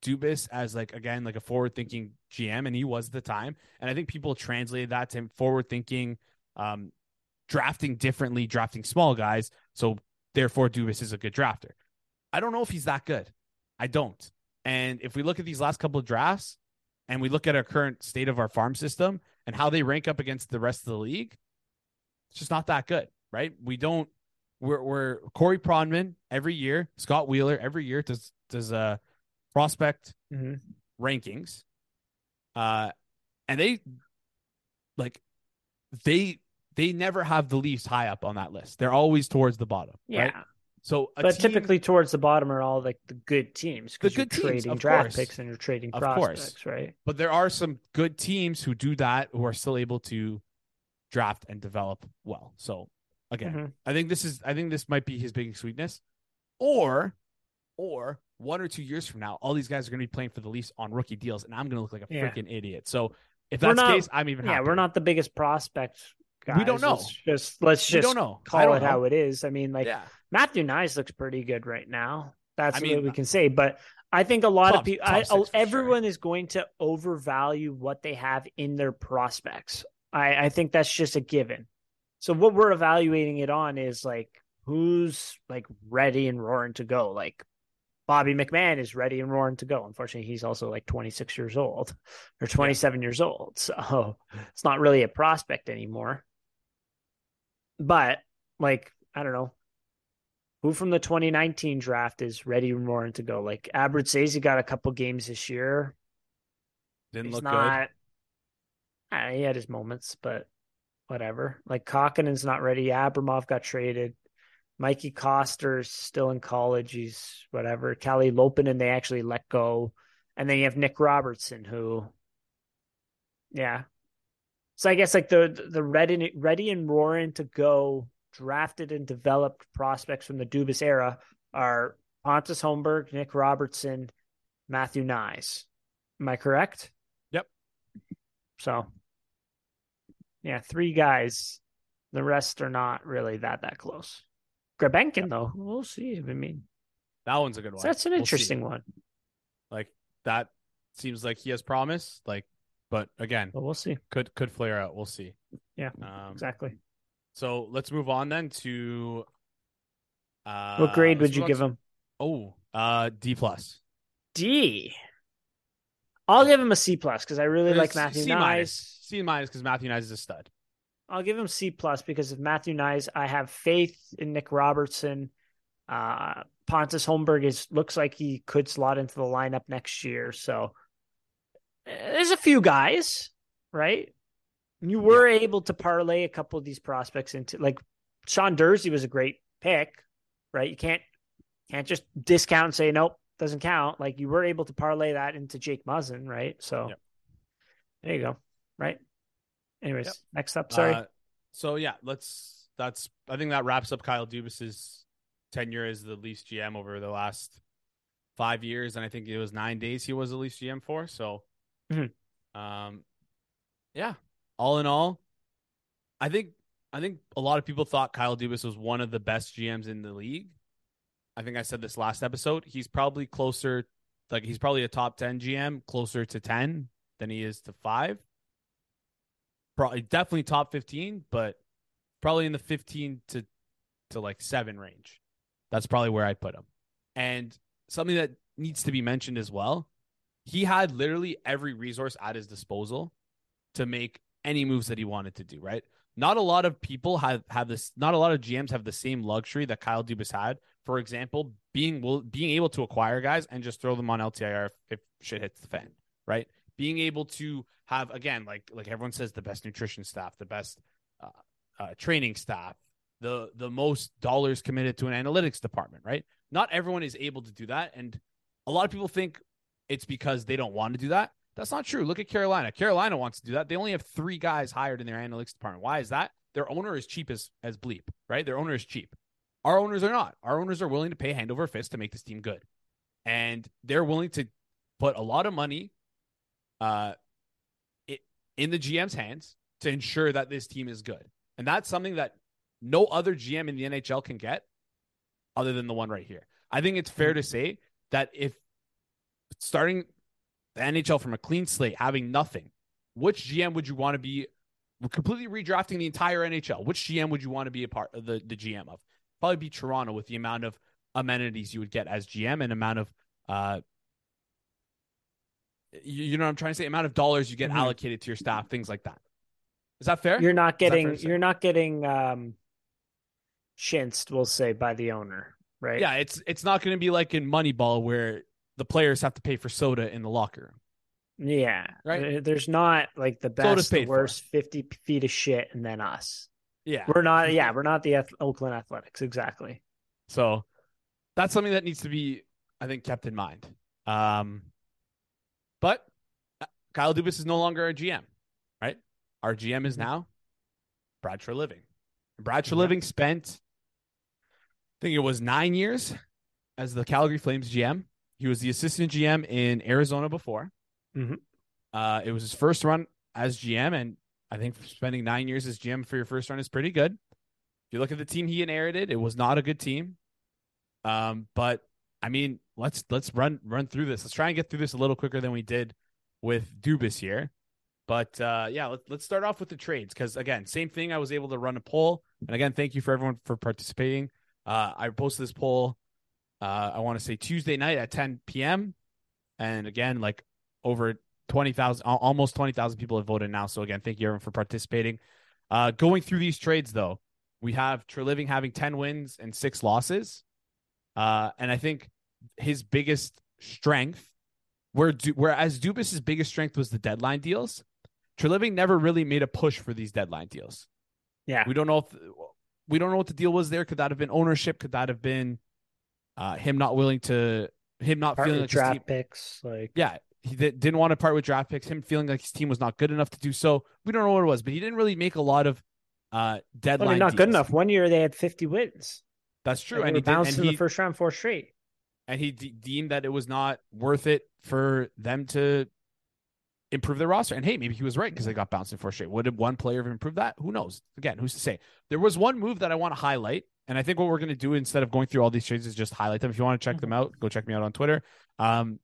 Dubas as like again like a forward thinking GM, and he was at the time. And I think people translated that to forward thinking, um, drafting differently, drafting small guys. So therefore, Dubas is a good drafter. I don't know if he's that good. I don't. And if we look at these last couple of drafts, and we look at our current state of our farm system and how they rank up against the rest of the league, it's just not that good, right? We don't. We're we're Corey Pronman every year, Scott Wheeler every year does does uh prospect Mhm. rankings, uh, and they like they they never have the Leafs high up on that list. They're always towards the bottom. Yeah, right? So, a but team- typically towards the bottom are all like the good teams because The you're good teams, trading of draft course. picks and you're trading Of course. right? but there are some good teams who do that who are still able to draft and develop well. So again, Mhm. I think this is I think this might be his biggest weakness. Or or one or two years from now, all these guys are going to be playing for the Leafs on rookie deals, and I'm going to look like a Yeah. freaking idiot. So if that's the case, I'm even Yeah, happier. we're not the biggest prospect. Guys. We don't know. Let's just let's We just don't know. Call don't it know. how it is. I mean, like yeah, Matthew Knies looks pretty good right now. That's I what we can say. But I think a lot of people, top I, six sure. everyone is going to overvalue what they have in their prospects. I, I think that's just a given. So what we're evaluating it on is like who's like ready and roaring to go. Like Bobby McMann is ready and roaring to go. Unfortunately, he's also like 26 years old or 27 years old. So it's not really a prospect anymore. But like, I don't know. Who from the 2019 draft is ready and roaring to go? Like Abruzzese, he got a couple games this year. didn't He's look not. Ah, he had his moments, but whatever. Like Kokkonen's not ready. Abramov got traded. Mikey Koster's still in college. He's whatever. Kalle Loponen they actually let go, and then you have Nick Robertson who, yeah. So I guess like the the ready ready and roaring to go drafted and developed prospects from the Dubas era are Pontus Holmberg, Nick Robertson, Matthew Knies. Am I correct? Yep. So, yeah, three guys. The rest are not really that that close. Grebenkin, though, we'll see. I mean. That one's a good one. that's an We'll interesting one, Like that seems like he has promise. Like, but again, but we'll see. could could flare out. We'll see. Yeah, Um, Exactly. So let's move on then to. Uh, what grade would you give to- him? Oh, uh, D plus. D. I'll give him a C plus because I really like Matthew C Knies. minus. C minus because Matthew Knies is a stud. I'll give him C plus because of Matthew Knies. I have faith in Nick Robertson. Uh, Pontus Holmberg is looks like he could slot into the lineup next year. So eh, there's a few guys, right? You were yeah. able to parlay a couple of these prospects into like Sean Durzi was a great pick, right? You can't can't just discount and say nope, doesn't count. Like you were able to parlay that into Jake Muzzin, right? So yep. there you go, right? Anyways, yep. next up, sorry. Uh, so yeah, let's. That's. I think that wraps up Kyle Dubas's tenure as the Leafs GM over the last five years, and I think it was nine days he was the Leafs GM for. So, mm-hmm. um, yeah. All in all, I think I think a lot of people thought Kyle Dubas was one of the best GMs in the league. I think I said this last episode. He's probably closer, like he's probably a top ten GM, closer to ten than he is to five. Probably definitely top fifteen, but probably in the fifteen to to like seven range. That's probably where I'd put him. And something that needs to be mentioned as well, he had literally every resource at his disposal to make any moves that he wanted to do, right? Not a lot of people have have this. Not a lot of GMs have the same luxury that Kyle Dubas had. For example, being will being able to acquire guys and just throw them on LTIR if, if shit hits the fan, right? Being able to have again, like like everyone says, the best nutrition staff, the best uh, uh, training staff, the the most dollars committed to an analytics department, right? Not everyone is able to do that, and a lot of people think it's because they don't want to do that. That's not true. Look at Carolina. Carolina wants to do that. They only have three guys hired in their analytics department. Why is that? Their owner is cheap as as bleep, right? Their owner is cheap. Our owners are not. Our owners are willing to pay hand over fist to make this team good, and they're willing to put a lot of money, uh, in the GM's hands to ensure that this team is good. And that's something that no other GM in the NHL can get other than the one right here. I think it's fair to say that if starting the NHL from a clean slate, having nothing, which GM would you want to be completely redrafting the entire NHL? Which GM would you want to be a part of the, the GM of? Probably be Toronto with the amount of amenities you would get as GM and amount of uh you, you know what I'm trying to say? Amount of dollars you get mm-hmm. allocated to your staff, things like that. Is that fair? You're not getting you're not getting um shinsted, we'll say, by the owner, right? Yeah, it's it's not going to be like in Moneyball where the players have to pay for soda in the locker room. Yeah, right. There's not like the best, the worst, for. fifty feet of shit, and then us. Yeah, we're not. Yeah, we're not the Oakland Athletics exactly. So that's something that needs to be, I think, kept in mind. Um, but uh, Kyle Dubas is no longer a GM, right? Our GM is mm-hmm. now Brad Treliving. Brad Treliving yeah. spent I think it was nine years as the Calgary Flames GM. He was the assistant GM in Arizona before. Mm-hmm. Uh, it was his first run as GM, and I think spending nine years as GM for your first run is pretty good. If you look at the team he inherited, it was not a good team. Um, but I mean, let's let's run run through this. Let's try and get through this a little quicker than we did with Dubas here. But uh, yeah, let's let's start off with the trades because again, same thing. I was able to run a poll, and again, thank you for everyone for participating. Uh, I posted this poll. Uh, I want to say Tuesday night at 10 p.m. And again, like over 20,000, almost 20,000 people have voted now. So again, thank you everyone for participating. Uh, going through these trades though, we have Treliving having 10 wins and six losses. Uh, and I think his biggest strength, where whereas Dubas's biggest strength was the deadline deals, Treliving never really made a push for these deadline deals. Yeah, we don't know if we don't know what the deal was there. Could that have been ownership? Could that have been uh, him not willing to him not part feeling like draft team, picks? Like yeah, he didn't want to part with draft picks. Him feeling like his team was not good enough to do so. We don't know what it was, but he didn't really make a lot of uh, deadline. Well, not deals. good enough. One year they had fifty wins. That's true, and, and he bounced in the first round four straight. And he de- deemed that it was not worth it for them to improve their roster. And hey, maybe he was right because they got bounced in four straight. Would one player have improved that? Who knows? Again, who's to say? There was one move that I want to highlight. And I think what we're going to do instead of going through all these trades is just highlight them. If you want to check mm-hmm. them out, go check me out on Twitter. Um,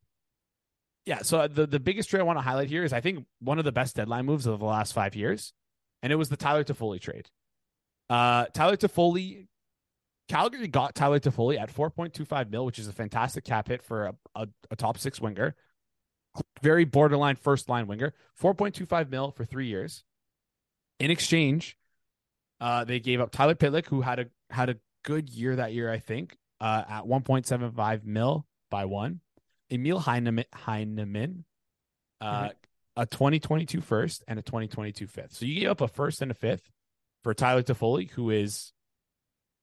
yeah. So the, the biggest trade I want to highlight here is I think one of the best deadline moves of the last five years. And it was the Tyler Toffoli trade. Uh, Tyler Toffoli, Calgary got Tyler Toffoli at 4.25 mil, which is a fantastic cap hit for a, a, a top six winger very borderline first line winger, 4.25 mil for three years. In exchange, uh, they gave up Tyler Pitlick, who had a had a good year that year, I think. uh, at 1.75 mil by one. Emil Heineman, Heineman uh, Mhm. a 2022 first and a 2022 fifth. So you gave up a first and a fifth for Tyler Toffoli, who is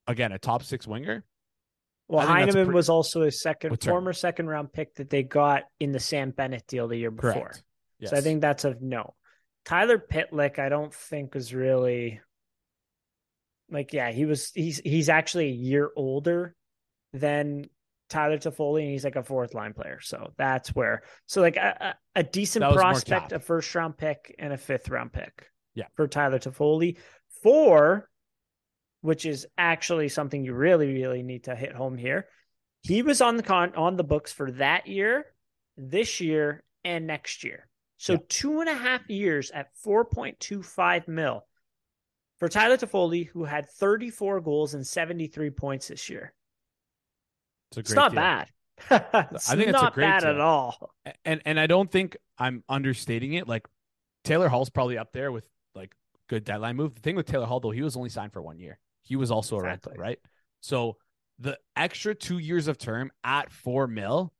again a top six winger. Well, I think that's a Heineman pretty- was also a second Return. former second round pick that they got in the Sam Bennett deal the year before. Yes. So I think that's a no. Tyler Pitlick, I don't think was really like yeah, he was he's he's actually a year older than Tyler Toffoli, and he's like a fourth line player. So that's where so like a, a, decent That was more prospect, a first round pick, and a fifth round pick. Yeah. For Tyler Toffoli. For which is actually something you really, really need to hit home here. He was on the con on the books for that year, this year, and next year. So Yeah. two and a half years at 4.25 mil for Tyler Toffoli, who had 34 goals and 73 points this year. it's, a It's not deal. bad. it's I think it's a not great bad at all. and and I don't think I'm understating it. Like Taylor Hall's probably up there with like good deadline move. The thing with Taylor Hall though, he was only signed for one year. He was also a rental, right? So the extra two years of term at four mil,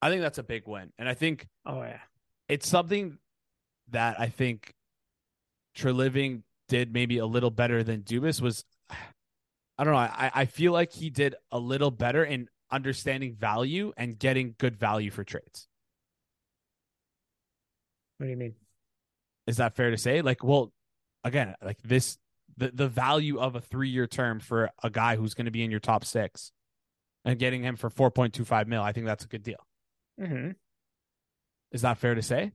I think that's a big win. And I think Oh yeah. it's something that I think Treliving did maybe a little better than Dubas was I don't know. I, I feel like he did a little better in understanding value and getting good value for trades. What do you mean? Is that fair to say? Like, well, again, like this, the the value of a three year term for a guy who's going to be in your top six, and getting him for four point two five mil, I think that's a good deal. hmm Is that fair to say?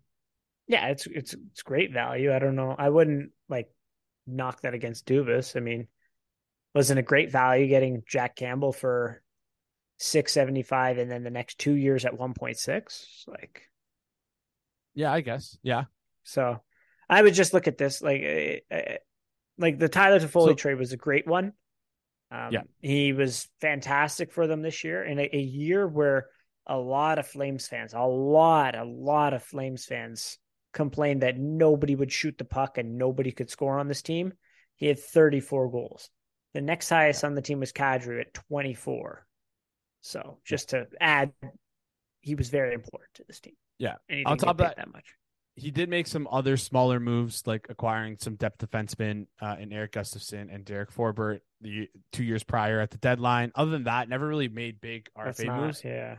Yeah, it's it's it's great value. I don't know. I wouldn't like knock that against Dubas. I mean, wasn't a great value getting Jack Campbell for six seventy five, and then the next two years at one point six. Like, Yeah, I guess. Yeah, so I would just look at this like, eh, eh, like the Tyler Toffoli So- trade was a great one. Um, Yeah. he was fantastic for them this year in a, a year where a lot of Flames fans, a lot, a lot of Flames fans complained that nobody would shoot the puck and nobody could score on this team. He had 34 goals. The next highest on the team was Kadri at 24. So just to add, he was very important to this team. Yeah. On top of that- that much. He did make some other smaller moves, like acquiring some depth defensemen uh, in Erik Gustafsson and Derek Forbort the two years prior at the deadline. Other than that, never really made big RFA not, moves. yeah.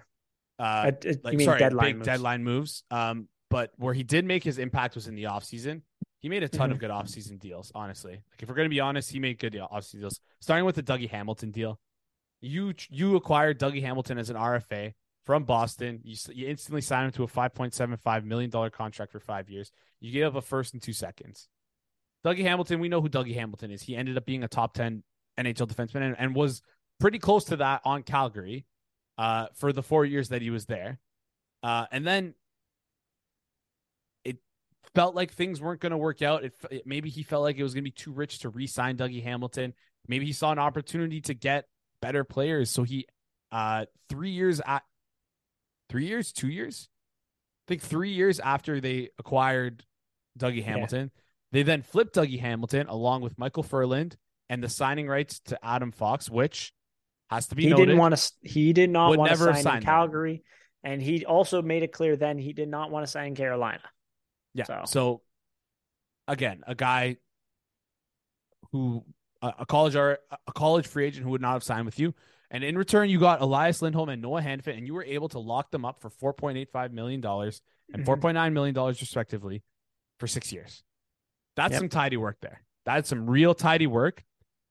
Uh, Uh, uh, like sorry, deadline big moves. deadline moves. Um, but where he did make his impact was in the offseason. He made a ton Mm-hmm. of good offseason deals, honestly. Like if we're gonna be honest, he made good offseason deals. Starting with the Dougie Hamilton deal. You you acquired Dougie Hamilton as an RFA from Boston. You you instantly sign him to a five point seven five million dollar contract for five years. You gave up a first and two seconds. Dougie Hamilton, we know who Dougie Hamilton is. He ended up being a top ten NHL defenseman and, and was pretty close to that on Calgary uh, for the four years that he was there. Uh, and then it felt like things weren't going to work out. It, it maybe he felt like it was going to be too rich to re-sign Dougie Hamilton. Maybe he saw an opportunity to get better players. So he, uh, three years at three years, two years, I think three years after they acquired Dougie Hamilton, they then flipped Dougie Hamilton along with Michael Ferland and the signing rights to Adam Fox, which has to be he noted. didn't want to. He did not want to sign sign in. Calgary, and he also made it clear then he did not want to sign in Carolina. Yeah. So- So, again, a guy who a, a college or a college free agent who would not have signed with you, and in return you got Elias Lindholm and Noah Hanifin, and you were able to lock them up for four point eight five million dollars and Mhm. point nine million dollars respectively for six years. That's Yep. some tidy work there. That's some real tidy work.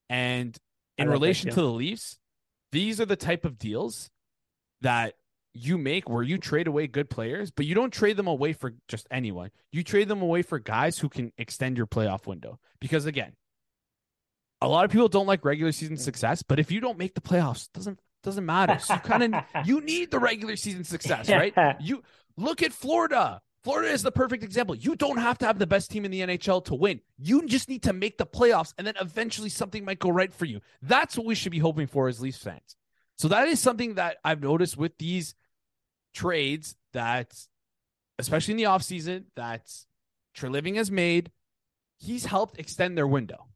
And in relation to the Leafs, these are the type of deals that you make where you trade away good players, but you don't trade them away for just anyone. You trade them away for guys who can extend your playoff window. Because again, a lot of people don't like regular season success, but if you don't make the playoffs, doesn't doesn't matter. So you kind of you need the regular season success, right? You look at Florida. Florida is the perfect example. You don't have to have the best team in the NHL to win. You just need to make the playoffs, and then eventually something might go right for you. That's what we should be hoping for as Leafs fans. So that is something that I've noticed with these trades that, especially in the offseason, that Treliving has made. He's helped extend their window,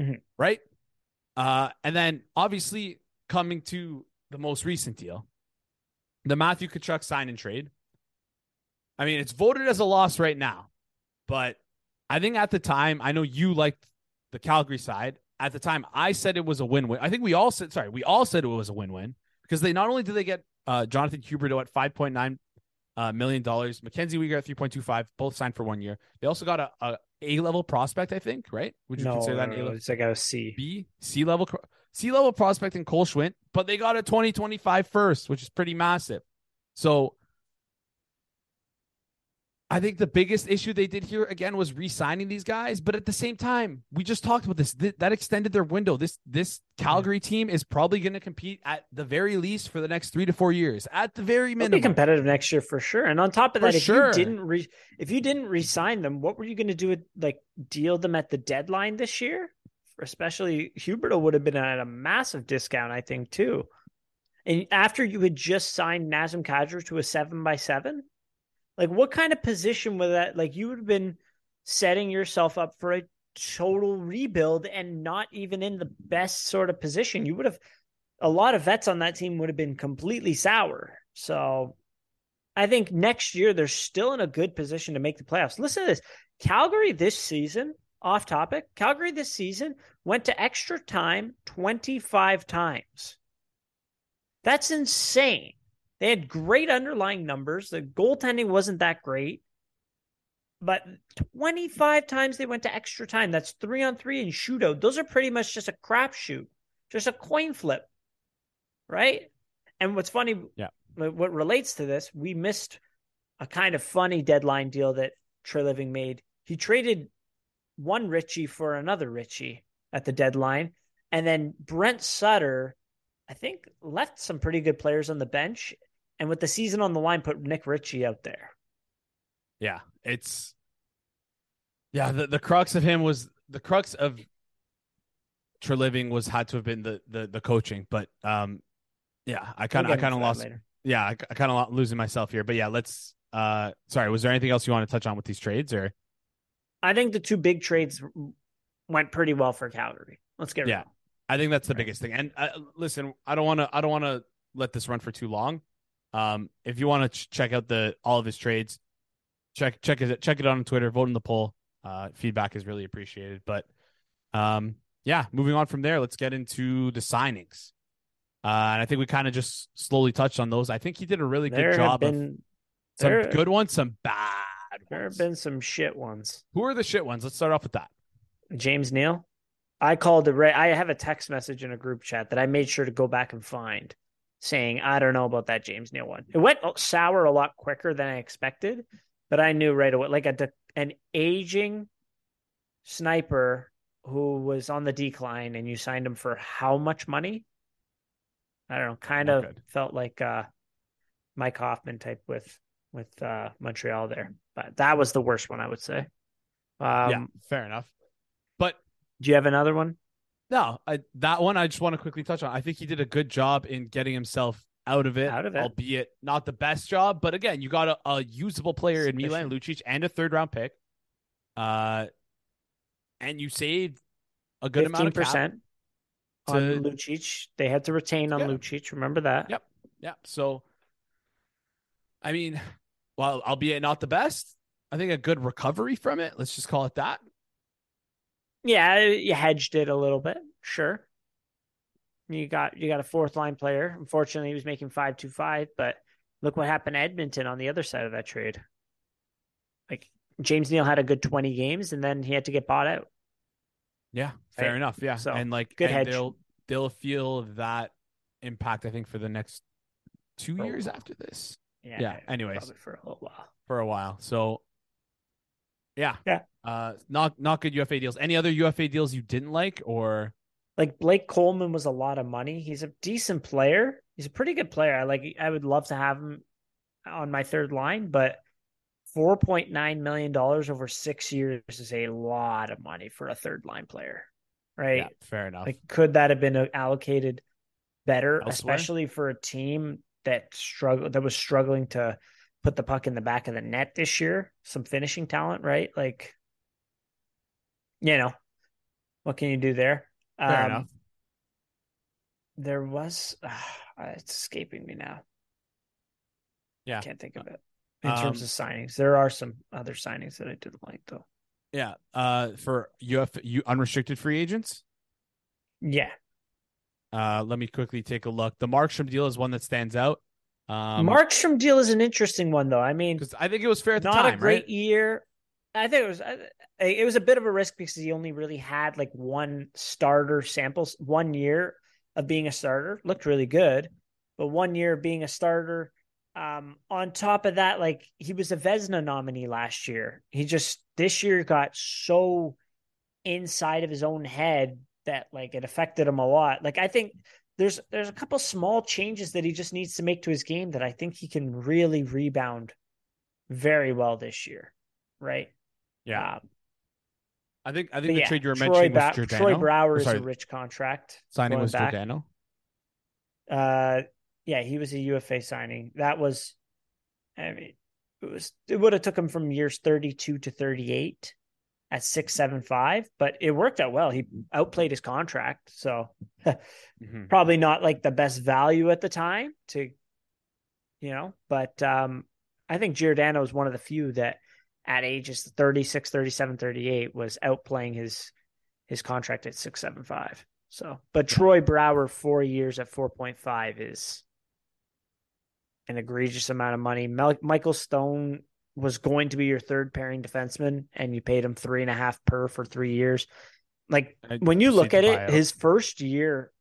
Mhm. right? Uh, and then obviously coming to the most recent deal, the Matthew Tkachuk sign and trade. I mean, it's voted as a loss right now, but I think at the time, I know you liked the Calgary side. At the time, I said it was a win-win. I think we all said, sorry, we all said it was a win-win because they not only did they get uh, Jonathan Huberdeau at five point nine uh, million dollars, Mackenzie Weegar at three point two five, both signed for one year. They also got a, a A level prospect, I think, right? Would you no, consider that no, A level? it's like a C. B C level C level prospect in Cole Schwindt, but they got a 2025 first, which is pretty massive. So I think the biggest issue they did here again was re-signing these guys, but at the same time, we just talked about this. Th- that extended their window. This this Calgary team is probably going to compete at the very least for the next three to four years. At the very They'll minimum, be competitive next year for sure. And on top of For that, if sure. you didn't re- if you didn't re-sign them, what were you going to do? With, like deal them at the deadline this year? Especially Huberdeau would have been at a massive discount, I think, too. And after you had just signed Nazem Kadri to a seven by seven, like what kind of position would that? Like you would have been setting yourself up for a total rebuild and not even in the best sort of position. You would have a lot of vets on that team would have been completely sour. So I think next year they're still in a good position to make the playoffs. Listen to this. Calgary this season, off topic, Calgary this season went to extra time 25 times. That's insane. They had great underlying numbers. The goaltending wasn't that great. But 25 times they went to extra time. That's three on three and shootout. Those are pretty much just a crapshoot, just a coin flip, right? And what's funny, Yeah. what relates to this, we missed a kind of funny deadline deal that Treliving made. He traded one Ritchie for another Ritchie at the deadline. And then Brent Sutter, I think, left some pretty good players on the bench. And with the season on the line, put Nick Ritchie out there. Yeah, it's yeah. The, the crux of him was the crux of Treliving was had to have been the the the coaching, but um, yeah, I kind of I kind of lost. later. Yeah, I, I kind of losing myself here, but yeah, let's. Uh, sorry, was there anything else you want to touch on with these trades or? I think the two big trades went pretty well for Calgary. Let's get Yeah. real. I think that's the Right. biggest thing. And uh, listen, I don't want to. I don't want to let this run for too long. Um, if you want to ch- check out the all of his trades, check check it check it out on Twitter. Vote in the poll. Uh, feedback is really appreciated. But um, yeah, moving on from there, let's get into the signings. Uh, and I think we kind of just slowly touched on those. I think he did a really There good job of some there- good ones, some bad there have been some shit ones. Who are the shit ones? Let's start off with that. James Neal. I called it right. I have a text message in a group chat that I made sure to go back and find saying, I don't know about that James Neal one. It went sour a lot quicker than I expected, but I knew right away, like a, an aging sniper who was on the decline and you signed him for how much money? I don't know, kind Not of good. felt like uh, Mike Hoffman type with with uh, Montreal there. But that was the worst one, I would say. Um, yeah, fair enough. But Do you have another one? No, I, that one I just want to quickly touch on. I think he did a good job in getting himself out of it, Out of it. albeit not the best job. But again, you got a, a usable player in Milan Lucic and a third round pick, uh, and you saved a good amount of cap. percent on to- Lucic. They had to retain on Yeah. Lucic. Remember that? Yep. Yeah. So, I mean, well, albeit not the best, I think a good recovery from it. Let's just call it that. Yeah, you hedged it a little bit. Sure. You got you got a fourth line player. Unfortunately, he was making five two five. But look what happened to Edmonton on the other side of that trade. Like James Neal had a good twenty games, and then he had to get bought out. Yeah, fair Right. enough. Yeah, So, and like good and hedge. they'll they'll feel that impact. I think for the next two For years after this. Yeah. Yeah, anyways. probably for a little while. for a while. So yeah. Yeah. Uh not not good UFA deals. Any other UFA deals you didn't like or Like Blake Coleman was a lot of money. He's a decent player. He's a pretty good player. I like. I would love to have him on my third line, but four point nine million dollars over six years is a lot of money for a third line player, right? yeah, fair enough. Like, could that have been uh, allocated better, Elsewhere? especially for a team that struggled that was struggling to put the puck in the back of the net this year? Some finishing talent, right? Like, you know, what can you do there? fair Um, enough. there was uh, it's escaping me now. Yeah. Can't think of it. In terms Um, of signings. There are some other signings that I didn't like though. Yeah. Uh, for UF, you unrestricted free agents. Yeah. Uh, let me quickly take a look. The Markstrom deal is one that stands out. Um, Markstrom deal is an interesting one though. I mean, I think it was fair at the not time, a great right? year. I think it was it was a bit of a risk because he only really had like one starter samples one year of being a starter. Looked really good, but one year of being a starter. Um, on top of that, like he was a Vezina nominee last year. He just this year got so inside of his own head that like it affected him a lot. Like I think there's there's a couple small changes that he just needs to make to his game that I think he can really rebound very well this year. Right? Yeah. Um, I think I think the yeah, trade you were Troy, mentioning was Ba- Giordano. Troy Brouwer is a rich contract. signing was back. Giordano. Uh, yeah, he was a UFA signing. That was, I mean, it was it would have took him from years thirty two to thirty eight at six seven five, but it worked out well. He outplayed his contract, so Mhm. probably not like the best value at the time to, you know, but um, I think Giordano is one of the few that at ages 36, 37, 38 was outplaying his his contract at 675. So, but Troy Brouwer 4 years at 4.5 is an egregious amount of money. Mel- Michael Stone was going to be your third pairing defenseman and you paid him three and a half per for three years. Like I when you look at it, his first year,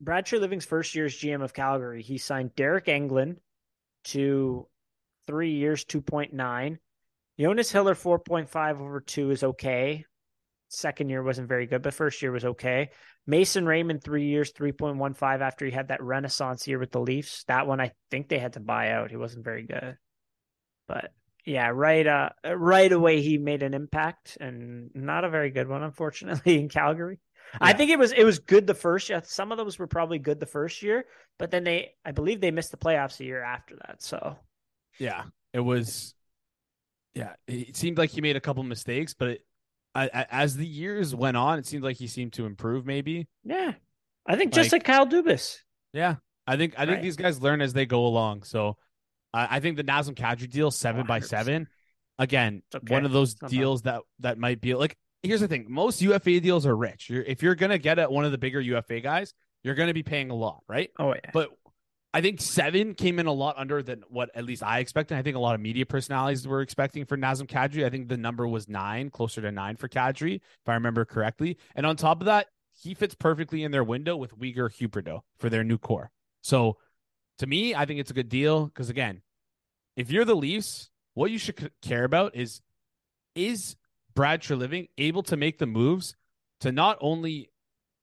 Brad Treliving's first year as GM of Calgary, he signed Deryk Engelland to three years, 2.9. Jonas Hiller, 4.5 over two is okay. Second year wasn't very good, but first year was okay. Mason Raymond, three years, 3.15 after he had that renaissance year with the Leafs. That one, I think they had to buy out. He wasn't very good. But yeah, right uh right away he made an impact and not a very good one, unfortunately, in Calgary. I think it was it was good the first year. Some of those were probably good the first year, but then they I believe they missed the playoffs a year after that. So Yeah, it was. Yeah, it seemed like he made a couple mistakes, but it, I, I, as the years went on, it seemed like he seemed to improve. Maybe. yeah. I think just Like- like Kyle Dubas. Yeah, I think I think Right. these guys learn as they go along. So, I I think the Nazem Kadri deal seven by 100%. seven, again, okay. one of those deals that that might be like. Here's the thing: most UFA deals are rich. You're, if you're gonna get at one of the bigger UFA guys, you're gonna be paying a lot, right? Oh yeah. But I think seven came in a lot under than what at least I expected. I think a lot of media personalities were expecting for Nazem Kadri. I think the number was nine, closer to nine for Kadri, if I remember correctly. And on top of that, he fits perfectly in their window with Weegar Huberdeau for their new core. So to me, I think it's a good deal because again, if you're the Leafs, what you should c- care about is is Brad Treliving able to make the moves to not only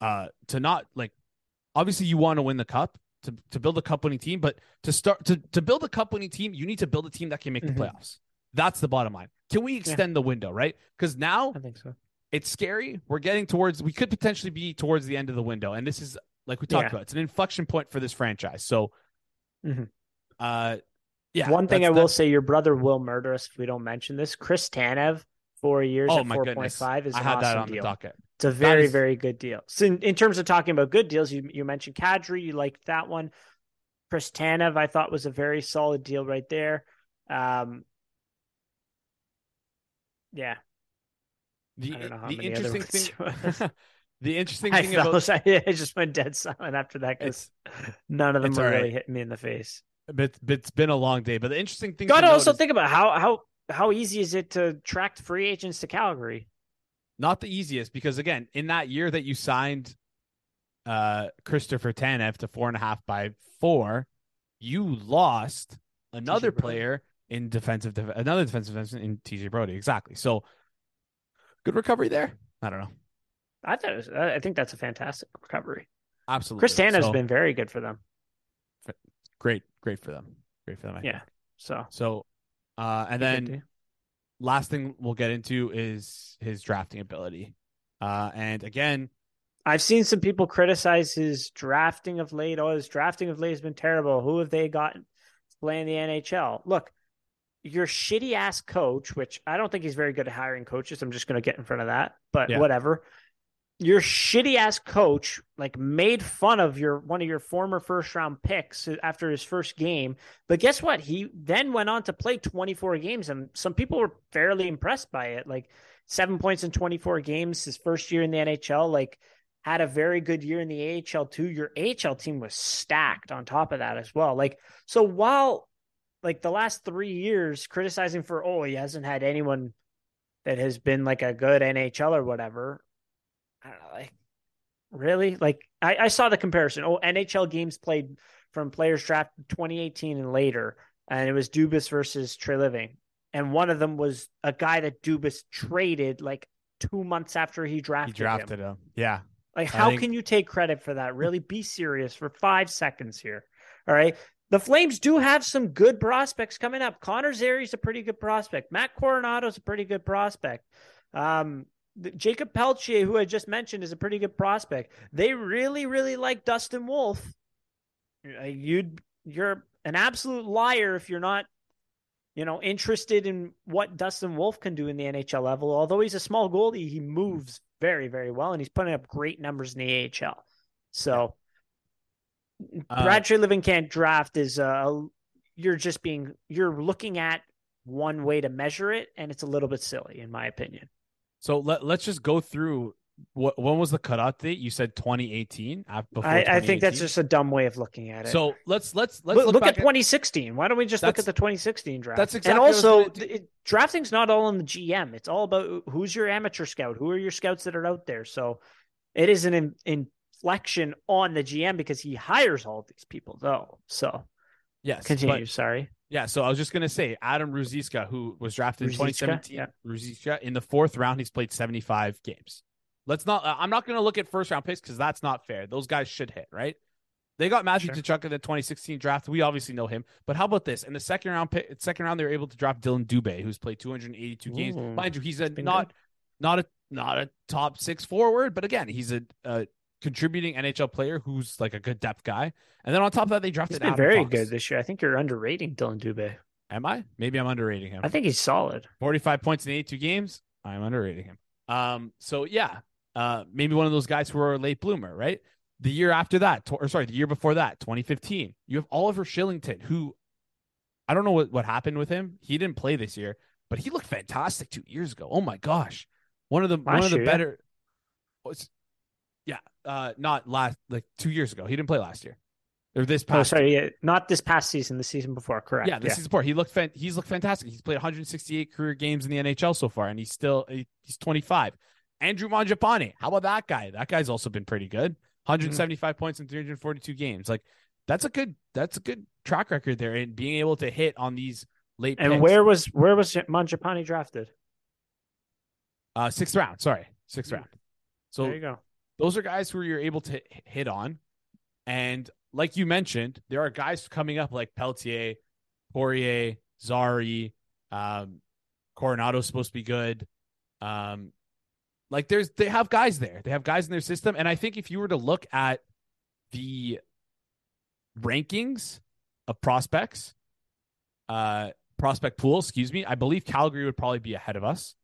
uh to not like obviously you want to win the cup to, to build a cup winning team, but to start to, to build a cup winning team, you need to build a team that can make Mhm. the playoffs. That's the bottom line. Can we extend the window, right? Because now I think so. it's scary. We're getting towards we could potentially be towards the end of the window. And this is like we talked Yeah. about, it's an inflection point for this franchise. So Mhm. uh yeah. One thing I will say, your brother will murder us if we don't mention this. Chris Tanev, four years Oh at four point five is I an awesome deal. It's a very, is- very good deal. So in, in terms of talking about good deals, you you mentioned Kadri, you liked that one. Chris Tanev, I thought was a very solid deal right there. Um, yeah, The, I don't know how the many interesting thing the interesting I thing about I just went dead silent after that because none of them were all really hitting me in the face. but, but it's been a long day. But the interesting thing Got to also note is- think about how how how easy is it to attract free agents to Calgary? not the easiest because again, in that year that you signed uh Christopher Tanev to four and a half by four, you lost another player in defensive def- another defensive in TJ Brodie. Exactly. So good recovery there. I don't know. I thought it was, I think that's a fantastic recovery. Absolutely. Chris Tanev's So, been very good for them. great, great for them. Great for them. I Yeah. think. So So uh and then last thing we'll get into is his drafting ability. Uh and again, I've seen some people criticize his drafting of late. Oh, his drafting of late has been terrible. Who have they gotten to play in the NHL? Look, your shitty ass coach, which I don't think he's very good at hiring coaches. I'm just going to get in front of that, but Yeah. whatever. Your shitty ass coach like made fun of your one of your former first round picks after his first game. But guess what? He then went on to play 24 games and some people were fairly impressed by it. Like 7 points in 24 games his first year in the NHL, like had a very good year in the AHL too. Your AHL team was stacked on top of that as well. Like so while like the last 3 years criticizing for oh he hasn't had anyone that has been like a good NHL or whatever I don't know, like really? Like I, I saw the comparison. Oh, NHL games played from players drafted 2018 and later, and it was Dubas versus Treliving. And one of them was a guy that Dubas traded like two months after he drafted, he drafted him. him. Yeah. Like, how think... can you take credit for that? Really be serious for five seconds here. All right. The Flames do have some good prospects coming up. Connor Zary's a pretty good prospect. Matt Coronato's a pretty good prospect. Um, Jakob Pelletier, who I just mentioned, is a pretty good prospect. They really, really like Dustin Wolf. Uh, you'd you're an absolute liar if you're not, you know, interested in what Dustin Wolf can do in the NHL level. Although he's a small goalie, he moves very, very well, and he's putting up great numbers in the AHL. So, uh, Brad Treliving can't draft is uh, you're just being you're looking at one way to measure it, and it's a little bit silly, in my opinion. So let let's just go through what when was the cutoff date? You said 2018. Uh, I, I think that's just a dumb way of looking at it. So let's let's let's look, look at 2016. Why don't we just look at the 2016 draft? That's exactly. And also, it, drafting's not all in the GM. It's all about who's your amateur scout, who are your scouts that are out there. So it is an in, inflection on the GM because he hires all these people, though. So yes, continue. But, sorry. Yeah, so I was just gonna say Adam Ruzicka, who was drafted in 2017, yeah. Ruzicka in the fourth round, he's played 75 games. Let's not. Uh, I'm not gonna look at first round picks because that's not fair. Those guys should hit right. They got Matthew sure. Tkachuk in the 2016 draft. We obviously know him, but how about this? In the second round, pick, second round, they were able to draft Dylan Dubé, who's played 282 Ooh, games. Mind you, he's a not good. not a not a top six forward, but again, he's a, a contributing NHL player who's like a good depth guy. And then on top of that, they drafted. He's been Adam very Fox. good this year. I think you're underrating Dylan Dubé. Am I? Maybe I'm underrating him. I think he's solid. 45 points in 82 games. I'm underrating him. Um, so yeah, uh, maybe one of those guys who are a late bloomer, right? The year after that, or sorry, the year before that, 2015, you have Oliver Kylington, who I don't know what, what happened with him. He didn't play this year, but he looked fantastic two years ago. Oh my gosh. One of the Last one of the year, better yeah, uh, not last like two years ago. He didn't play last year. Or this oh, past. Oh, sorry, yeah, not this past season. The season before, correct? Yeah, this yeah. season before. He looked fan- he's looked fantastic. He's played 168 career games in the NHL so far, and he's still he's 25. Andrew Mangiapane, how about that guy? That guy's also been pretty good. 175 mm-hmm. points in 342 games. Like that's a good that's a good track record there, and being able to hit on these late. And picks. where was where was Mangiapane drafted? Uh, sixth round. Sorry, sixth mm. round. So there you go. Those are guys who you're able to hit on. And like you mentioned, there are guys coming up like Pelletier, Poirier, Zary, um, Coronato's supposed to be good. Um, like there's they have guys there. They have guys in their system. And I think if you were to look at the rankings of prospects, uh prospect pool, excuse me, I believe Calgary would probably be ahead of us.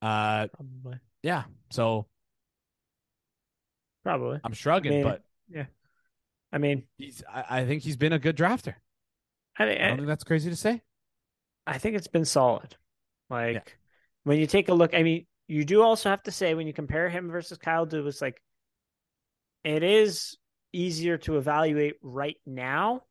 Uh probably. yeah. So Probably. I'm shrugging, I mean, but yeah. I mean, he's. I, I, think he's been a good drafter. I, think, I don't think that's crazy to say. I think it's been solid. Like yeah. when you take a look, I mean, you do also have to say when you compare him versus Kyle Dubas, like it is easier to evaluate right now,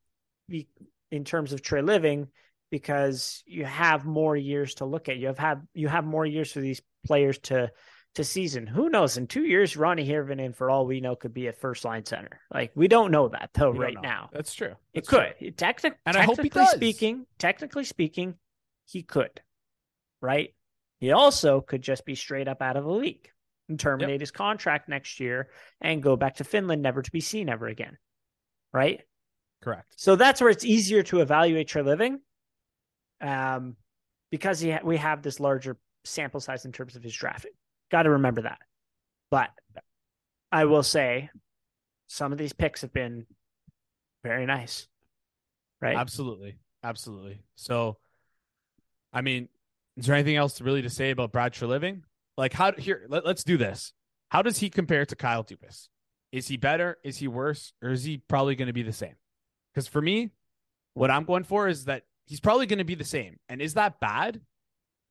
be, in terms of Treliving because you have more years to look at. You have had you have more years for these players to to season. Who knows? In two years, Roni Hirvonen, for all we know, could be a first line center. Like we don't know that though we right now. That's true. That's it could. True. Techni- and technically I hope he does. speaking, technically speaking, he could. Right. He also could just be straight up out of the league and terminate yep. his contract next year and go back to Finland, never to be seen ever again. Right. Correct. So that's where it's easier to evaluate Treliving, um, because he ha- we have this larger sample size in terms of his drafting. Got to remember that. But I will say some of these picks have been very nice. Right? Absolutely. Absolutely. So I mean, is there anything else really to say about Brad Treliving? Like how here let, us do this. how does he compare to Kyle Dubas? Is he better? Is he worse? Or is he probably going to be the same? Because for me, what I'm going for is that he's probably going to be the same. And is that bad?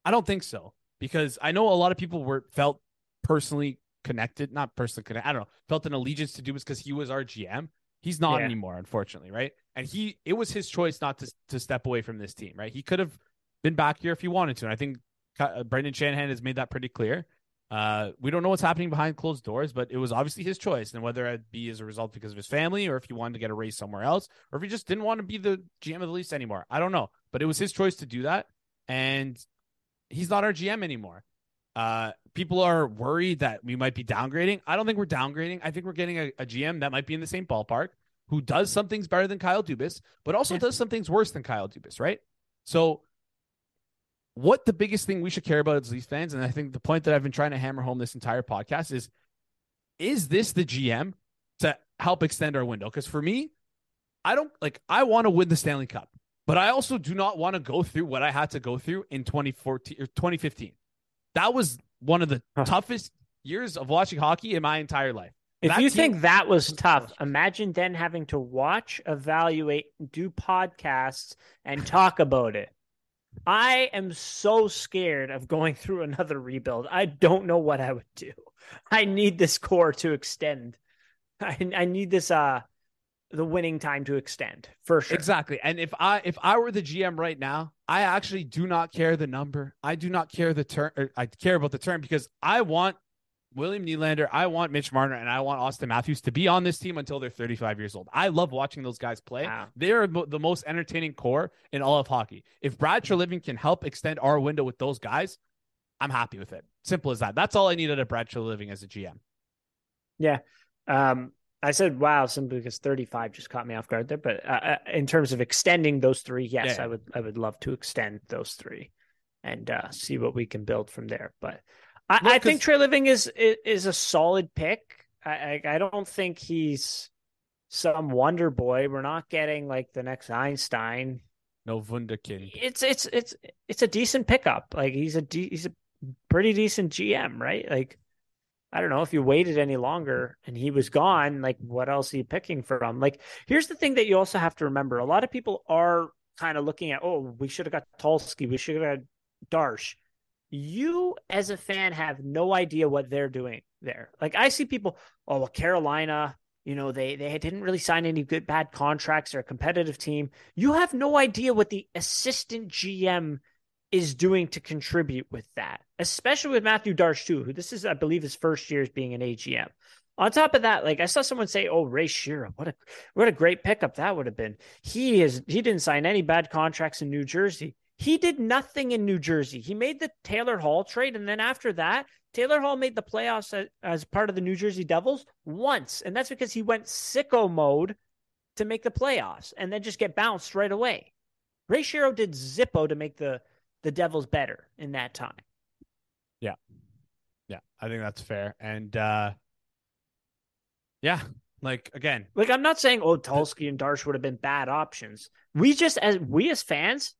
I don't think so. Because I know a lot of people were felt personally connected, not personally connected, I don't know, felt an allegiance to Dubas because he was our GM. He's not Yeah. anymore, unfortunately, right? And he it was his choice not to to step away from this team, right? He could have been back here if he wanted to. And I think uh, Brendan Shanahan has made that pretty clear. Uh, we don't know what's happening behind closed doors, but it was obviously his choice, and whether it be as a result because of his family, or if he wanted to get a raise somewhere else, or if he just didn't want to be the GM of the Leafs anymore, I don't know. But it was his choice to do that, and he's not our GM anymore. Uh, people are worried that we might be downgrading. I don't think we're downgrading. I think we're getting a, a GM that might be in the same ballpark, who does some things better than Kyle Dubas, but also Yeah. does some things worse than Kyle Dubas, right? So what the biggest thing we should care about as Leafs fans, and I think the point that I've been trying to hammer home this entire podcast is is this the GM to help extend our window? Because for me, I don't like I want to win the Stanley Cup, but I also do not want to go through what I had to go through in 2014 or 2015. That was one of the Huh. toughest years of watching hockey in my entire life. If That you team- think that was tough, imagine then having to watch, evaluate, do podcasts, and talk about it. I am so scared of going through another rebuild. I don't know what I would do. I need this core to extend. I, I need this uh the winning time to extend for sure. Exactly. And if I if I were the GM right now, I actually do not care the number. I do not care the term. I care about the term because I want William Nylander, I want Mitch Marner, and I want Auston Matthews to be on this team until they're 35 years old. I love watching those guys play. Wow. They're the most entertaining core in all of hockey. If Brad Treliving can help extend our window with those guys, I'm happy with it. Simple as that. That's all I needed at Brad Treliving as a GM. Yeah. Um, I said wow simply because 35 just caught me off guard there. But uh, uh, in terms of extending those three, yes, Yeah. I would I would love to extend those three and uh, see what we can build from there. But I, Well, I think Treliving is, is is a solid pick. I, I I don't think he's some wonder boy. We're not getting like the next Einstein. No Wunderkind. It's it's it's it's a decent pickup. Like he's a de- he's a pretty decent GM, right? Like I don't know if you waited any longer and he was gone, like what else are you picking from? Like here's the thing that you also have to remember. A lot of people are kind of looking at, oh, we should have got Tulsky, we should have got Darche. You as a fan have no idea what they're doing there. Like I see people, oh well, Carolina, you know, they they didn't really sign any good bad contracts. They're a competitive team. You have no idea what the assistant GM is doing to contribute with that, especially with Mathieu Darche too, who this is, I believe, his first year as being an AGM. On top of that, like I saw someone say, "Oh, Ray Shero, what a what a great pickup that would have been." He is he didn't sign any bad contracts in New Jersey. He did nothing in New Jersey. He made the Taylor Hall trade, and then after that, Taylor Hall made the playoffs as, as part of the New Jersey Devils once, and that's because he went sicko mode to make the playoffs, and then just get bounced right away. Ray Shero did Zippo to make the the Devils better in that time. Yeah, Yeah. I think that's fair. And uh yeah, like again, Like I'm not saying oh Tulsky and Darche would have been bad options. We just as we as fans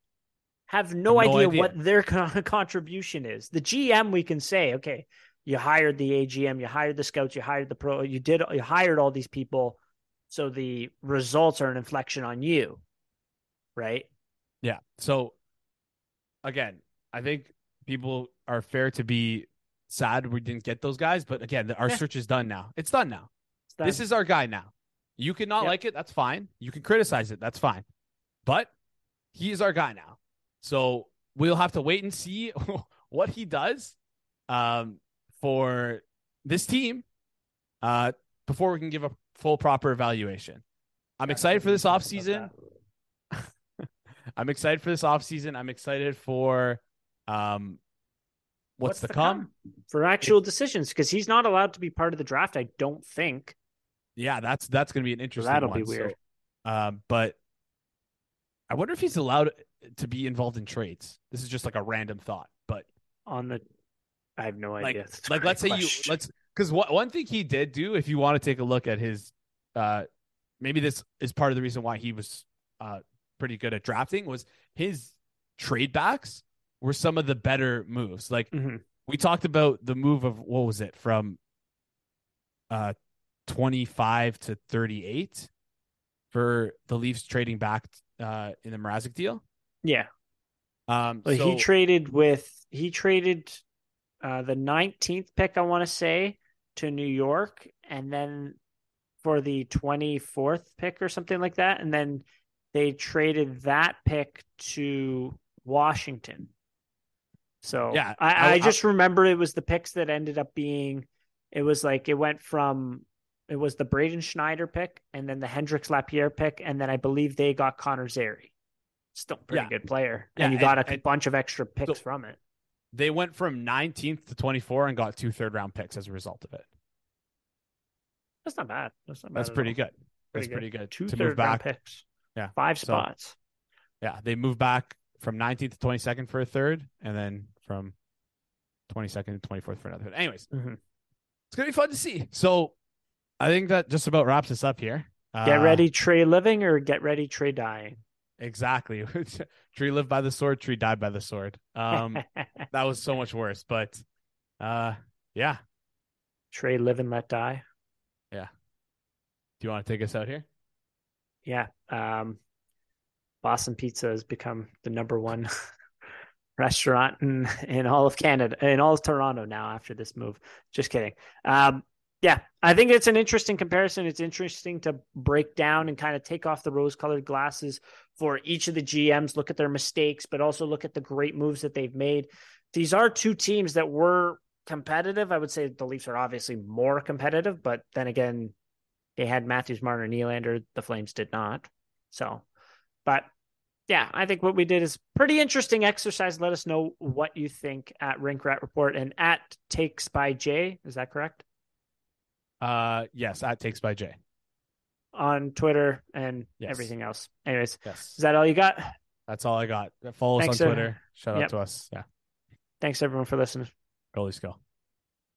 have no, Have no idea, idea. what their con- contribution is. The GM we can say, okay, you hired the AGM, you hired the scouts, you hired the pro, you did you hired all these people, so the results are an inflection on you, right? Yeah. So again, I think people are fair to be sad we didn't get those guys, but again, our Yeah. search is done now. It's done now. It's done. This is our guy now. You can not Yep. like it, that's fine. You can criticize it, that's fine. But he is our guy now. So we'll have to wait and see what he does um, for this team uh, before we can give a full proper evaluation. I'm excited for this offseason. I'm excited for this offseason. I'm excited for um what's, to to come. for actual decisions because he's not allowed to be part of the draft. I don't think. Yeah, that's that's gonna be an interesting that'll one. be weird. So, um, but I wonder if he's allowed to be involved in trades. This is just like a random thought, but On the, I have no like idea. That's like let's say you let's because what one thing he did do, if you want to take a look at his, uh, maybe this is part of the reason why he was uh pretty good at drafting was his trade backs were some of the better moves. Like Mhm. we talked about the move of what was it from uh 25 to 38 for the Leafs trading back uh in the Mrazek deal. Yeah. Um Well, so, he traded with he traded uh, the 19th pick, I want to say, to New York, and then for the 24th pick or something like that, and then they traded that pick to Washington. So Yeah, I, I- I just remember it was the picks that ended up being. It was like it went from it was the Braden Schneider pick, and then the Hendrix Lapierre pick, and then I believe they got Connor Zary. Still pretty Yeah. good player, Yeah, and you and- got a and- bunch of extra picks So- from it. they went from 19th to 24 and got two third round picks as a result of it. That's not bad. That's not bad. That's pretty all. good. That's pretty good. Two to third round picks. Yeah. Five So- spots. Yeah, they moved back from 19th to 22nd for a third, and then from 22nd to 24th for another third. Anyways, Mhm. it's gonna be fun to see. So, I think that just about wraps us up here. Get Uh, ready, Trey living, or get ready, Trey dying. Exactly. tree lived by the sword. Tree died by the sword. Um, that was so much worse. But, uh, yeah. Trey live and let die. Yeah. Do you want to take us out here? Yeah. Um, Boston Pizza has become the number one restaurant in, in all of Canada, in all of Toronto now after this move. Just kidding. Um, yeah, I think it's an interesting comparison. It's interesting to break down and kind of take off the rose colored glasses for each of the GMs, look at their mistakes, but also look at the great moves that they've made. These are two teams that were competitive. I would say the Leafs are obviously more competitive, but then again, they had Matthews, Marner, Nylander. The Flames did not. So, but yeah, I think what we did is pretty interesting exercise. Let us know what you think at Rink Rat Report and at Takes by Jay. Is that correct? Uh, yes, at Takes by Jay. On Twitter and Yes. everything else. Anyways, Yes. is that all you got? That's all I got. Follow us on uh, Twitter. Shout out yep. to us. Yeah. Thanks everyone for listening. Goalie Skull.